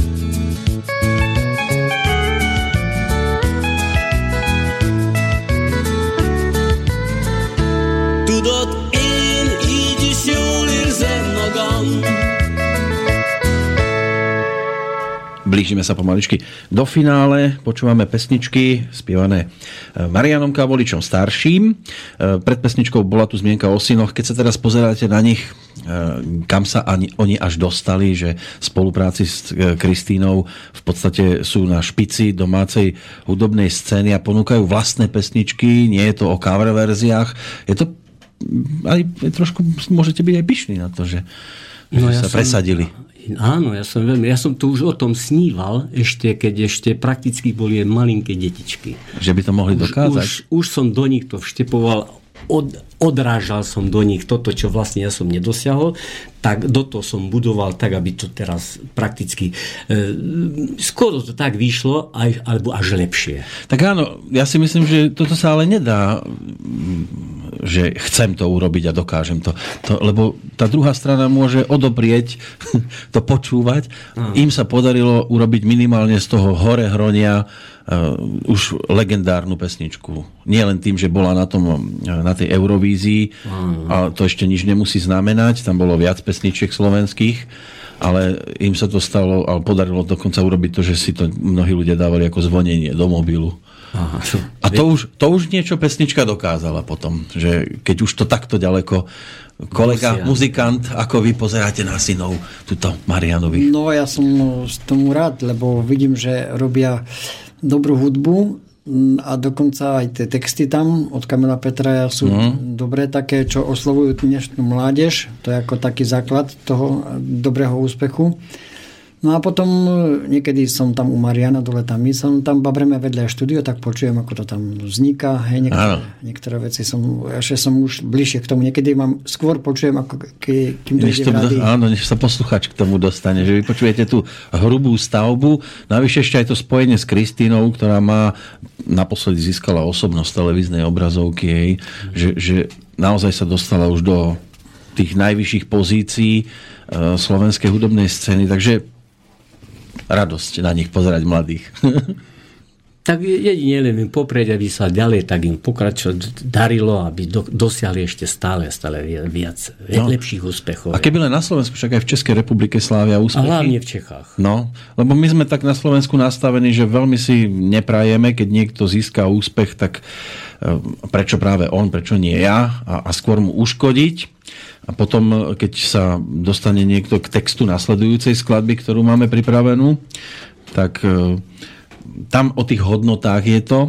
Blížime sa pomaličky do finále. Počúvame pesničky spievané e, Marianom Kavoličom starším. E, Pred pesničkou bola tu zmienka o synoch. Keď sa teraz pozeráte na nich, e, kam sa ani, oni až dostali, že v spolupráci s Kristínou v podstate sú na špici domácej hudobnej scény a ponúkajú vlastné pesničky. Nie je to o cover verziách. Je to aj trošku môžete byť aj pyšní na to, že, No že ja sa som- presadili. Áno, ja som veľmi, ja som tu už o tom sníval, ešte keď ešte prakticky boli malinké detičky. Že by to mohli dokázať. Už, už som do nich to vštepoval, od, odrážal som do nich toto, čo vlastne ja som nedosiahol, tak do toho som budoval tak, aby to teraz prakticky e, skoro to tak vyšlo, aj, alebo až lepšie. Tak áno, ja si myslím, že toto sa ale nedá, že chcem to urobiť a dokážem to. to lebo tá druhá strana môže odoprieť to počúvať. Im sa podarilo urobiť minimálne z toho hore hronia uh, už legendárnu pesničku. Nie len tým, že bola na, tom, uh, na tej Eurovízii, a to ešte nič nemusí znamenať, tam bolo viac pesničiek slovenských, ale im sa to stalo, ale podarilo dokonca urobiť to, že si to mnohí ľudia dávali ako zvonenie do mobilu. Aha, A to už, to už niečo pesnička dokázala potom, že keď už to takto ďaleko kolega, Musia. muzikant, ako vy pozeráte na synov, tuto Marianovi. No ja som z tomu rád, lebo vidím, že robia dobrú hudbu a dokonca aj tie texty tam od Kamila Petraja sú mm. dobré také, čo oslovujú dnešnú mládež. To je ako taký základ toho dobrého úspechu. No a potom e, niekedy som tam u Mariana dole tam, my som tam babreme vedľa štúdio, tak počujem, ako to tam vzniká. Hej, niektoré, niektoré veci som, ešte som už bližšie k tomu. Niekedy mám, skôr počujem, ako ke, kým to než ide to, v rádiu. áno, než sa posluchač k tomu dostane, že vy počujete tú hrubú stavbu, navyše ešte aj to spojenie s Kristínou, ktorá má naposledy získala osobnosť televíznej obrazovky, jej, že, že naozaj sa dostala už do tých najvyšších pozícií e, slovenskej hudobnej scény, takže radosť na nich pozerať mladých. Tak jedine len im poprieť, aby sa ďalej tak im pokračovať darilo, aby do, dosiahli ešte stále, stále viac, No. lepších úspechov. A keby len na Slovensku, však aj v Českej republike slávia A úspechy. hlavne v Čechách. No, lebo my sme tak na Slovensku nastavení, že veľmi si neprajeme, keď niekto získa úspech, tak e, prečo práve on, prečo nie ja a, a skôr mu uškodiť. A potom, keď sa dostane niekto k textu nasledujúcej skladby, ktorú máme pripravenú, tak e, tam o tých hodnotách je to,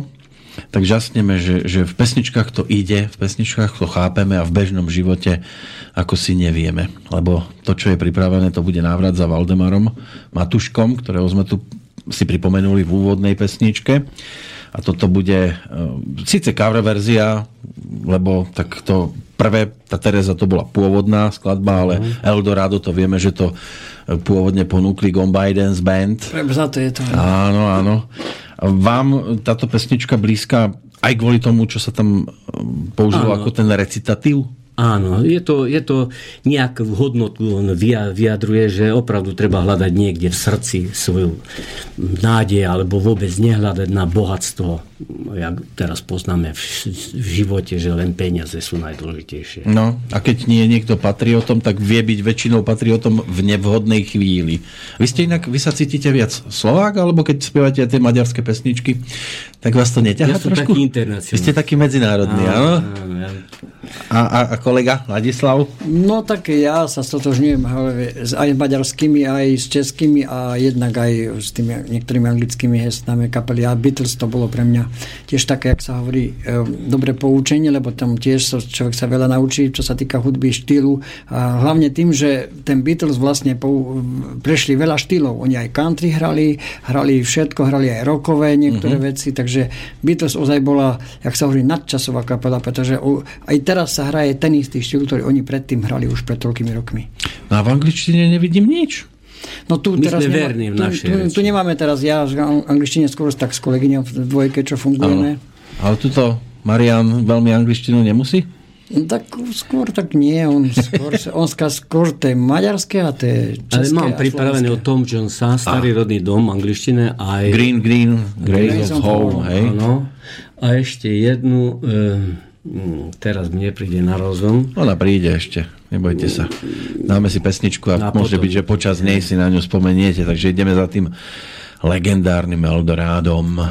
tak žasneme, že, že v pesničkách to ide, v pesničkách to chápeme a v bežnom živote ako si nevieme. Lebo to, čo je pripravené, to bude návrat za Valdemarom Matuškom, ktorého sme tu si pripomenuli v úvodnej pesničke. A toto bude e, síce cover verzia, lebo tak to prvé, tá Teresa to bola pôvodná skladba, ale Eldorado to vieme, že to e, pôvodne ponúkli Dance Band. Za to je to. Áno, áno. Vám táto pesnička blízka aj kvôli tomu, čo sa tam um, použilo Áno. ako ten recitatív? Áno, je to, je to nejakú hodnotu, on vyjadruje, že opravdu treba hľadať niekde v srdci svoju nádej, alebo vôbec nehľadať na bohatstvo, jak teraz poznáme v, v živote, že len peniaze sú najdôležitejšie. No, a keď nie je niekto patriotom, tak vie byť väčšinou patriotom v nevhodnej chvíli. Vy ste inak, vy sa cítite viac Slovák, alebo keď spievate tie maďarské pesničky, tak vás to neťahá Ja trošku? taký internacionál. Vy ste taký medzinárodný, áno? Áno, ja- A, a, a kolega Ladislav? No tak ja sa stotožňujem aj s maďarskými, aj s českými a jednak aj s tými niektorými anglickými hesnami kapely. A Beatles to bolo pre mňa tiež také, jak sa hovorí, e, dobré poučenie, lebo tam tiež sa, človek sa veľa naučí, čo sa týka hudby, štýlu. A hlavne tým, že ten Beatles vlastne pou, prešli veľa štýlov. Oni aj country hrali, hrali všetko, hrali aj rockové niektoré mm-hmm. veci, takže Beatles ozaj bola, jak sa hovorí, nadčasová kapela, pretože aj teraz sa hraje ten istý štýl, ktorý oni predtým hrali už pred toľkými rokmi. No a v angličtine nevidím nič. No tu My teraz sme verní v tu, našej tu, reči. tu, nemáme teraz, ja v ang- angličtine skôr tak s kolegyňou v dvojke, čo fungujeme. Ale tuto Marian veľmi angličtinu nemusí? No, tak skôr tak nie, on skôr, on ska skôr tie maďarské a tie Ale české mám a pripravené o. Tom Jonesa, Starý rodný dom, angličtine, aj... Green, green, Grace of Home, Home, hej? Áno. A ešte jednu, e, teraz mi nepríde na rozum. Ona príde ešte, nebojte sa. Dáme si pesničku a A môže potom. byť, že počas nej si na ňu spomeniete, takže ideme za tým legendárnym Eldorádom.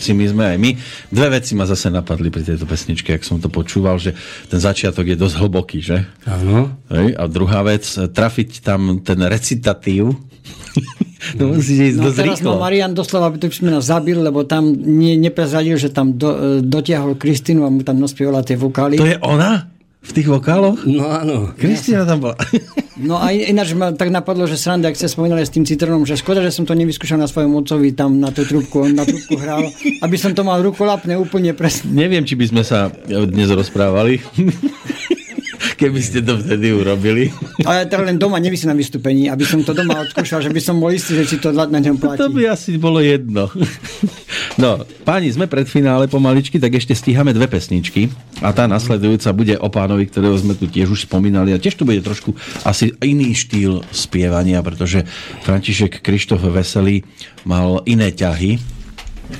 Hľadajúcimi sme aj my. Dve veci ma zase napadli pri tejto pesničke, ak som to počúval, že ten začiatok je dosť hlboký, že? Áno. A druhá vec, trafiť tam ten recitatív, no musíte ísť No dosť teraz rýchlo. ma Marian doslova by to by nás zabil, lebo tam nie, neprezradil, že tam do, e, dotiahol Kristínu a mu tam naspievala tie vokály. To je ona? V tých vokáloch? No áno. Kristina tam bola. No a ináč ma tak napadlo, že sranda, ak ste spomínali s tým citrónom, že škoda, že som to nevyskúšal na svojom otcovi tam na tú trúbku, on na trúbku hral, aby som to mal rukolapné úplne presne. Neviem, či by sme sa dnes rozprávali. Keby ste to vtedy urobili. Ale teda len doma, nevysím na vystúpení, aby som to doma odskúšal, že by som bol istý, že či to na ňom platí. To by asi bolo jedno. No, páni, sme pred finále pomaličky, tak ešte stíhame dve pesničky. A tá nasledujúca bude o pánovi, ktorého sme tu tiež už spomínali. A tiež tu bude trošku asi iný štýl spievania, pretože František Krištof Veselý mal iné ťahy.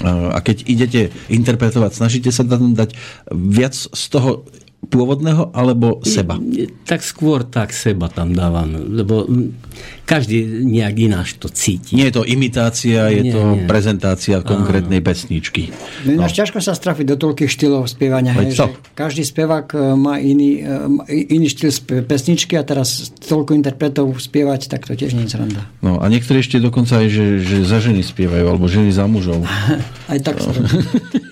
A keď idete interpretovať, snažíte sa tam dať viac z toho pôvodného alebo seba? Tak skôr tak seba tam dávam, lebo každý nejak ináč to cíti. Nie je to imitácia, je Nie, to nie. prezentácia konkrétnej pesničky. No ináč ťažko sa strafiť do toľkých štýlov spievania. Hej, to. že každý spevák e, má iný, e, iný štýl pesničky a teraz toľko interpretov spievať, tak to tiež nie je sranda. No a niektorí ešte dokonca aj, že, že za ženy spievajú, alebo ženy za mužov. Aj tak sa robí.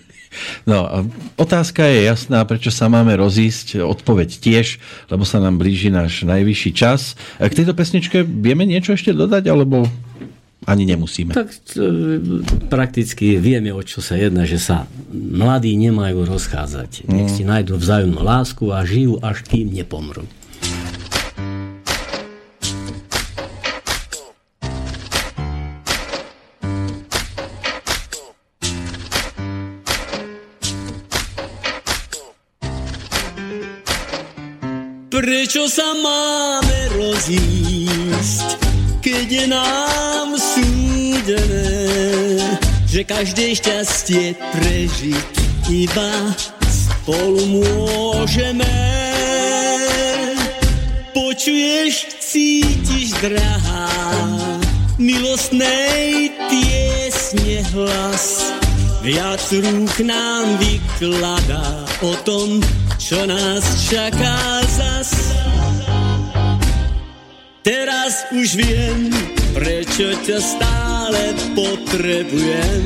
No a otázka je jasná, prečo sa máme rozísť, odpoveď tiež, lebo sa nám blíži náš najvyšší čas. K tejto pesničke vieme niečo ešte dodať, alebo ani nemusíme? Tak e, prakticky vieme, o čo sa jedná, že sa mladí nemajú rozchádzať. Nech si nájdú vzájomnú lásku a žijú, až kým nepomrú. Prečo sa máme rozísť, keď je nám súdené, že každé šťastie prežiť iba spolu môžeme. Počuješ, cítiš, drahá, milostnej piesne hlas, viac rúk nám vykladá o tom, čo nás čaká zas. Teraz už viem, prečo ťa stále potrebujem.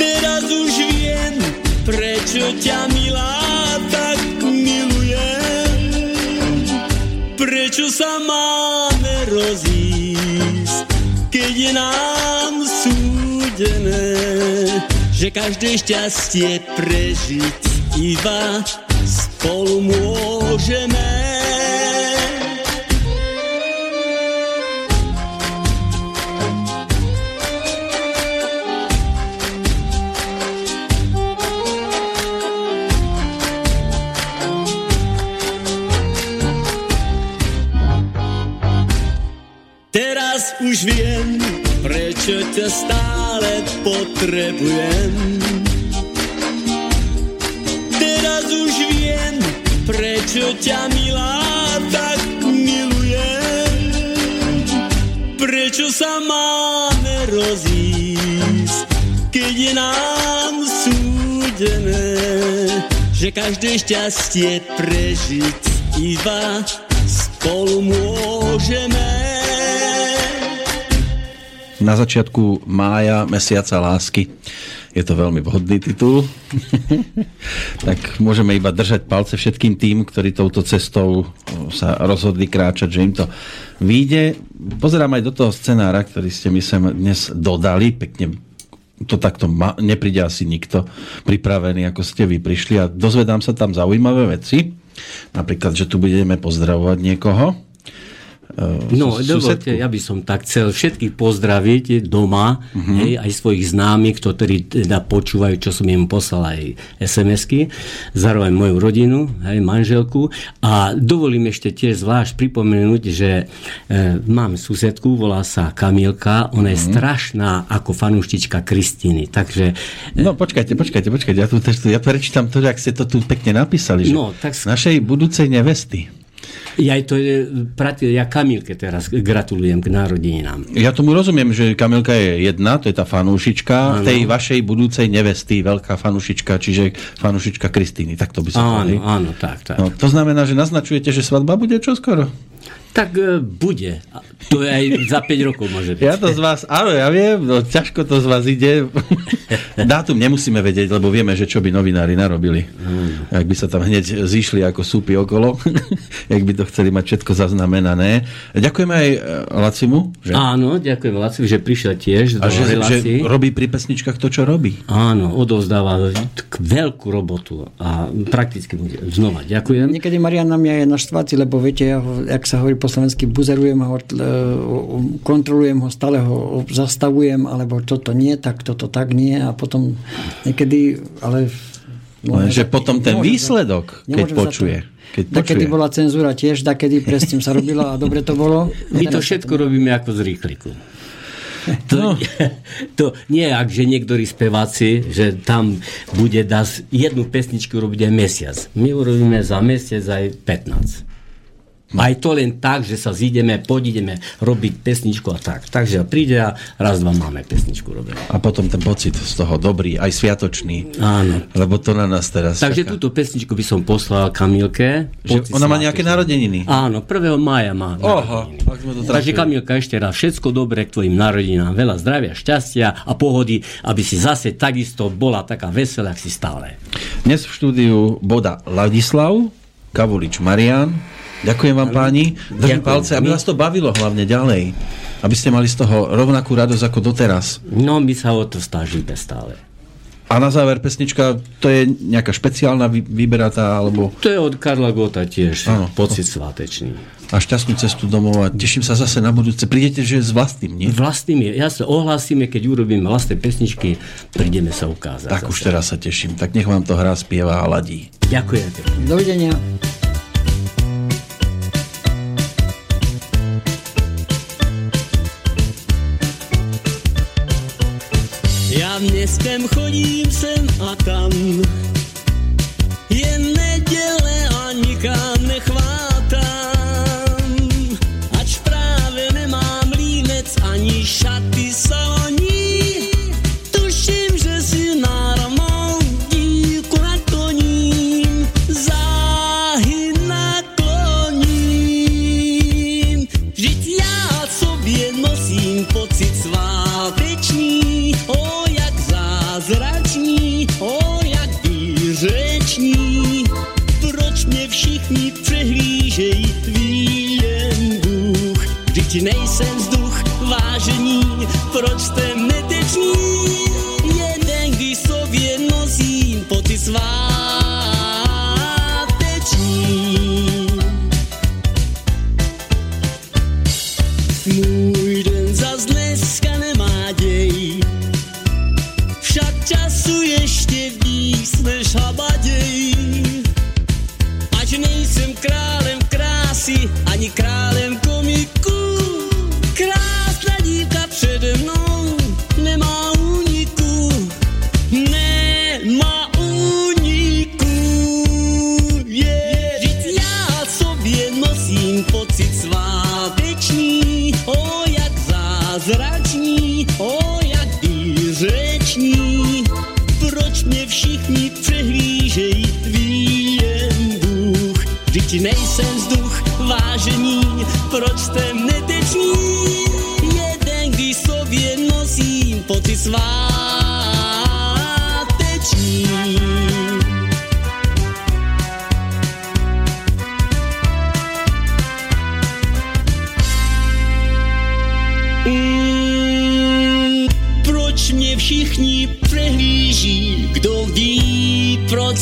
Teraz už viem, prečo ťa milá že každé šťastie prežiť iba spolu môžeme. Teraz už viem, prečo ťa stále potrebujem. Teraz už viem, prečo ťa milá tak milujem. Prečo sa máme rozísť, keď je nám súdené, že každé šťastie prežiť iba spolu môžeme na začiatku mája, mesiaca lásky. Je to veľmi vhodný titul. tak môžeme iba držať palce všetkým tým, ktorí touto cestou sa rozhodli kráčať, že im to vyjde. Pozerám aj do toho scenára, ktorý ste mi sem dnes dodali. Pekne to takto ma, nepríde asi nikto pripravený, ako ste vy prišli a dozvedám sa tam zaujímavé veci. Napríklad, že tu budeme pozdravovať niekoho No, dovolte, ja by som tak chcel všetkých pozdraviť doma, uh-huh. hej, aj svojich známych, ktorí teda počúvajú, čo som im poslal aj SMS-ky, zároveň moju rodinu, hej, manželku. A dovolím ešte tiež zvlášť pripomenúť, že e, mám susedku, volá sa Kamilka, ona je uh-huh. strašná ako fanúštička Kristiny, takže... E, no, počkajte, počkajte, počkajte, ja tu ja prečítam to, ak ste to tu pekne napísali, že no, tak... našej budúcej nevesty. Ja, to je, ja Kamilke teraz gratulujem k narodeninám. Ja tomu rozumiem, že Kamilka je jedna, to je tá fanúšička ano. tej vašej budúcej nevesty, veľká fanúšička, čiže fanúšička Kristýny. Tak to by sa Áno, áno, tak, tak. No, to znamená, že naznačujete, že svadba bude čoskoro? Tak e, bude. To je aj za 5 rokov môže byť. Ja to z vás, áno, ja viem, no, ťažko to z vás ide. Dátum nemusíme vedieť, lebo vieme, že čo by novinári narobili. Mm. Ak by sa tam hneď zišli ako súpy okolo, jak by to chceli mať všetko zaznamenané. Ďakujeme aj e, Lacimu. Že? Áno, ďakujem Lacimu, že prišiel tiež do A že, že robí pri pesničkách to, čo robí. Áno, odovzdáva veľkú robotu a prakticky bude. Znova ďakujem. Niekedy Marian na mňa je naštváci, lebo viete, ja ho, jak sa hovorí po slovensky, buzerujem ho, kontrolujem ho, stále ho zastavujem, alebo toto nie, tak toto tak nie a potom niekedy, ale... Lenže potom ten výsledok, keď počuje. Keď Takedy bola cenzúra tiež, takedy presne sa robila a dobre to bolo. My to všetko robíme ako z rýchliku. To, no. to nie je, ak, že niektorí speváci, že tam bude das jednu pesničku robiť aj mesiac. My urobíme za mesiac aj 15. Aj to len tak, že sa zídeme, podídeme robiť pesničku a tak. Takže príde a raz, dva máme pesničku robiť. A potom ten pocit z toho dobrý, aj sviatočný. Áno. Lebo to na nás teraz Takže čaká. túto pesničku by som poslal Kamilke. Že ona má nejaké narodeniny? Áno, 1. mája má Oho, Takže Kamilka, ešte raz všetko dobré k tvojim narodinám. Veľa zdravia, šťastia a pohody, aby si zase takisto bola taká veselá, ak si stále. Dnes v štúdiu Boda Ladislav, Kavulič Marian, Ďakujem vám páni. Držím palce, aby vás to bavilo hlavne ďalej. Aby ste mali z toho rovnakú radosť ako doteraz. No, my sa o to snažíme stále. A na záver pesnička, to je nejaká špeciálna vyberatá, alebo... To je od Karla Gota tiež, ano. pocit svátečný. A šťastnú cestu domov a teším sa zase na budúce. Prídete, že s vlastným, nie? Vlastným je. Ja sa ohlásime, keď urobíme vlastné pesničky, prídeme sa ukázať. Tak zase. už teraz sa teším. Tak nech vám to hrá, spieva a ladí. Ďakujem. Dovidenia. Městem chodím sem a tam. Vždyť nejsem vzduch vážení, proč jste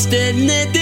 standing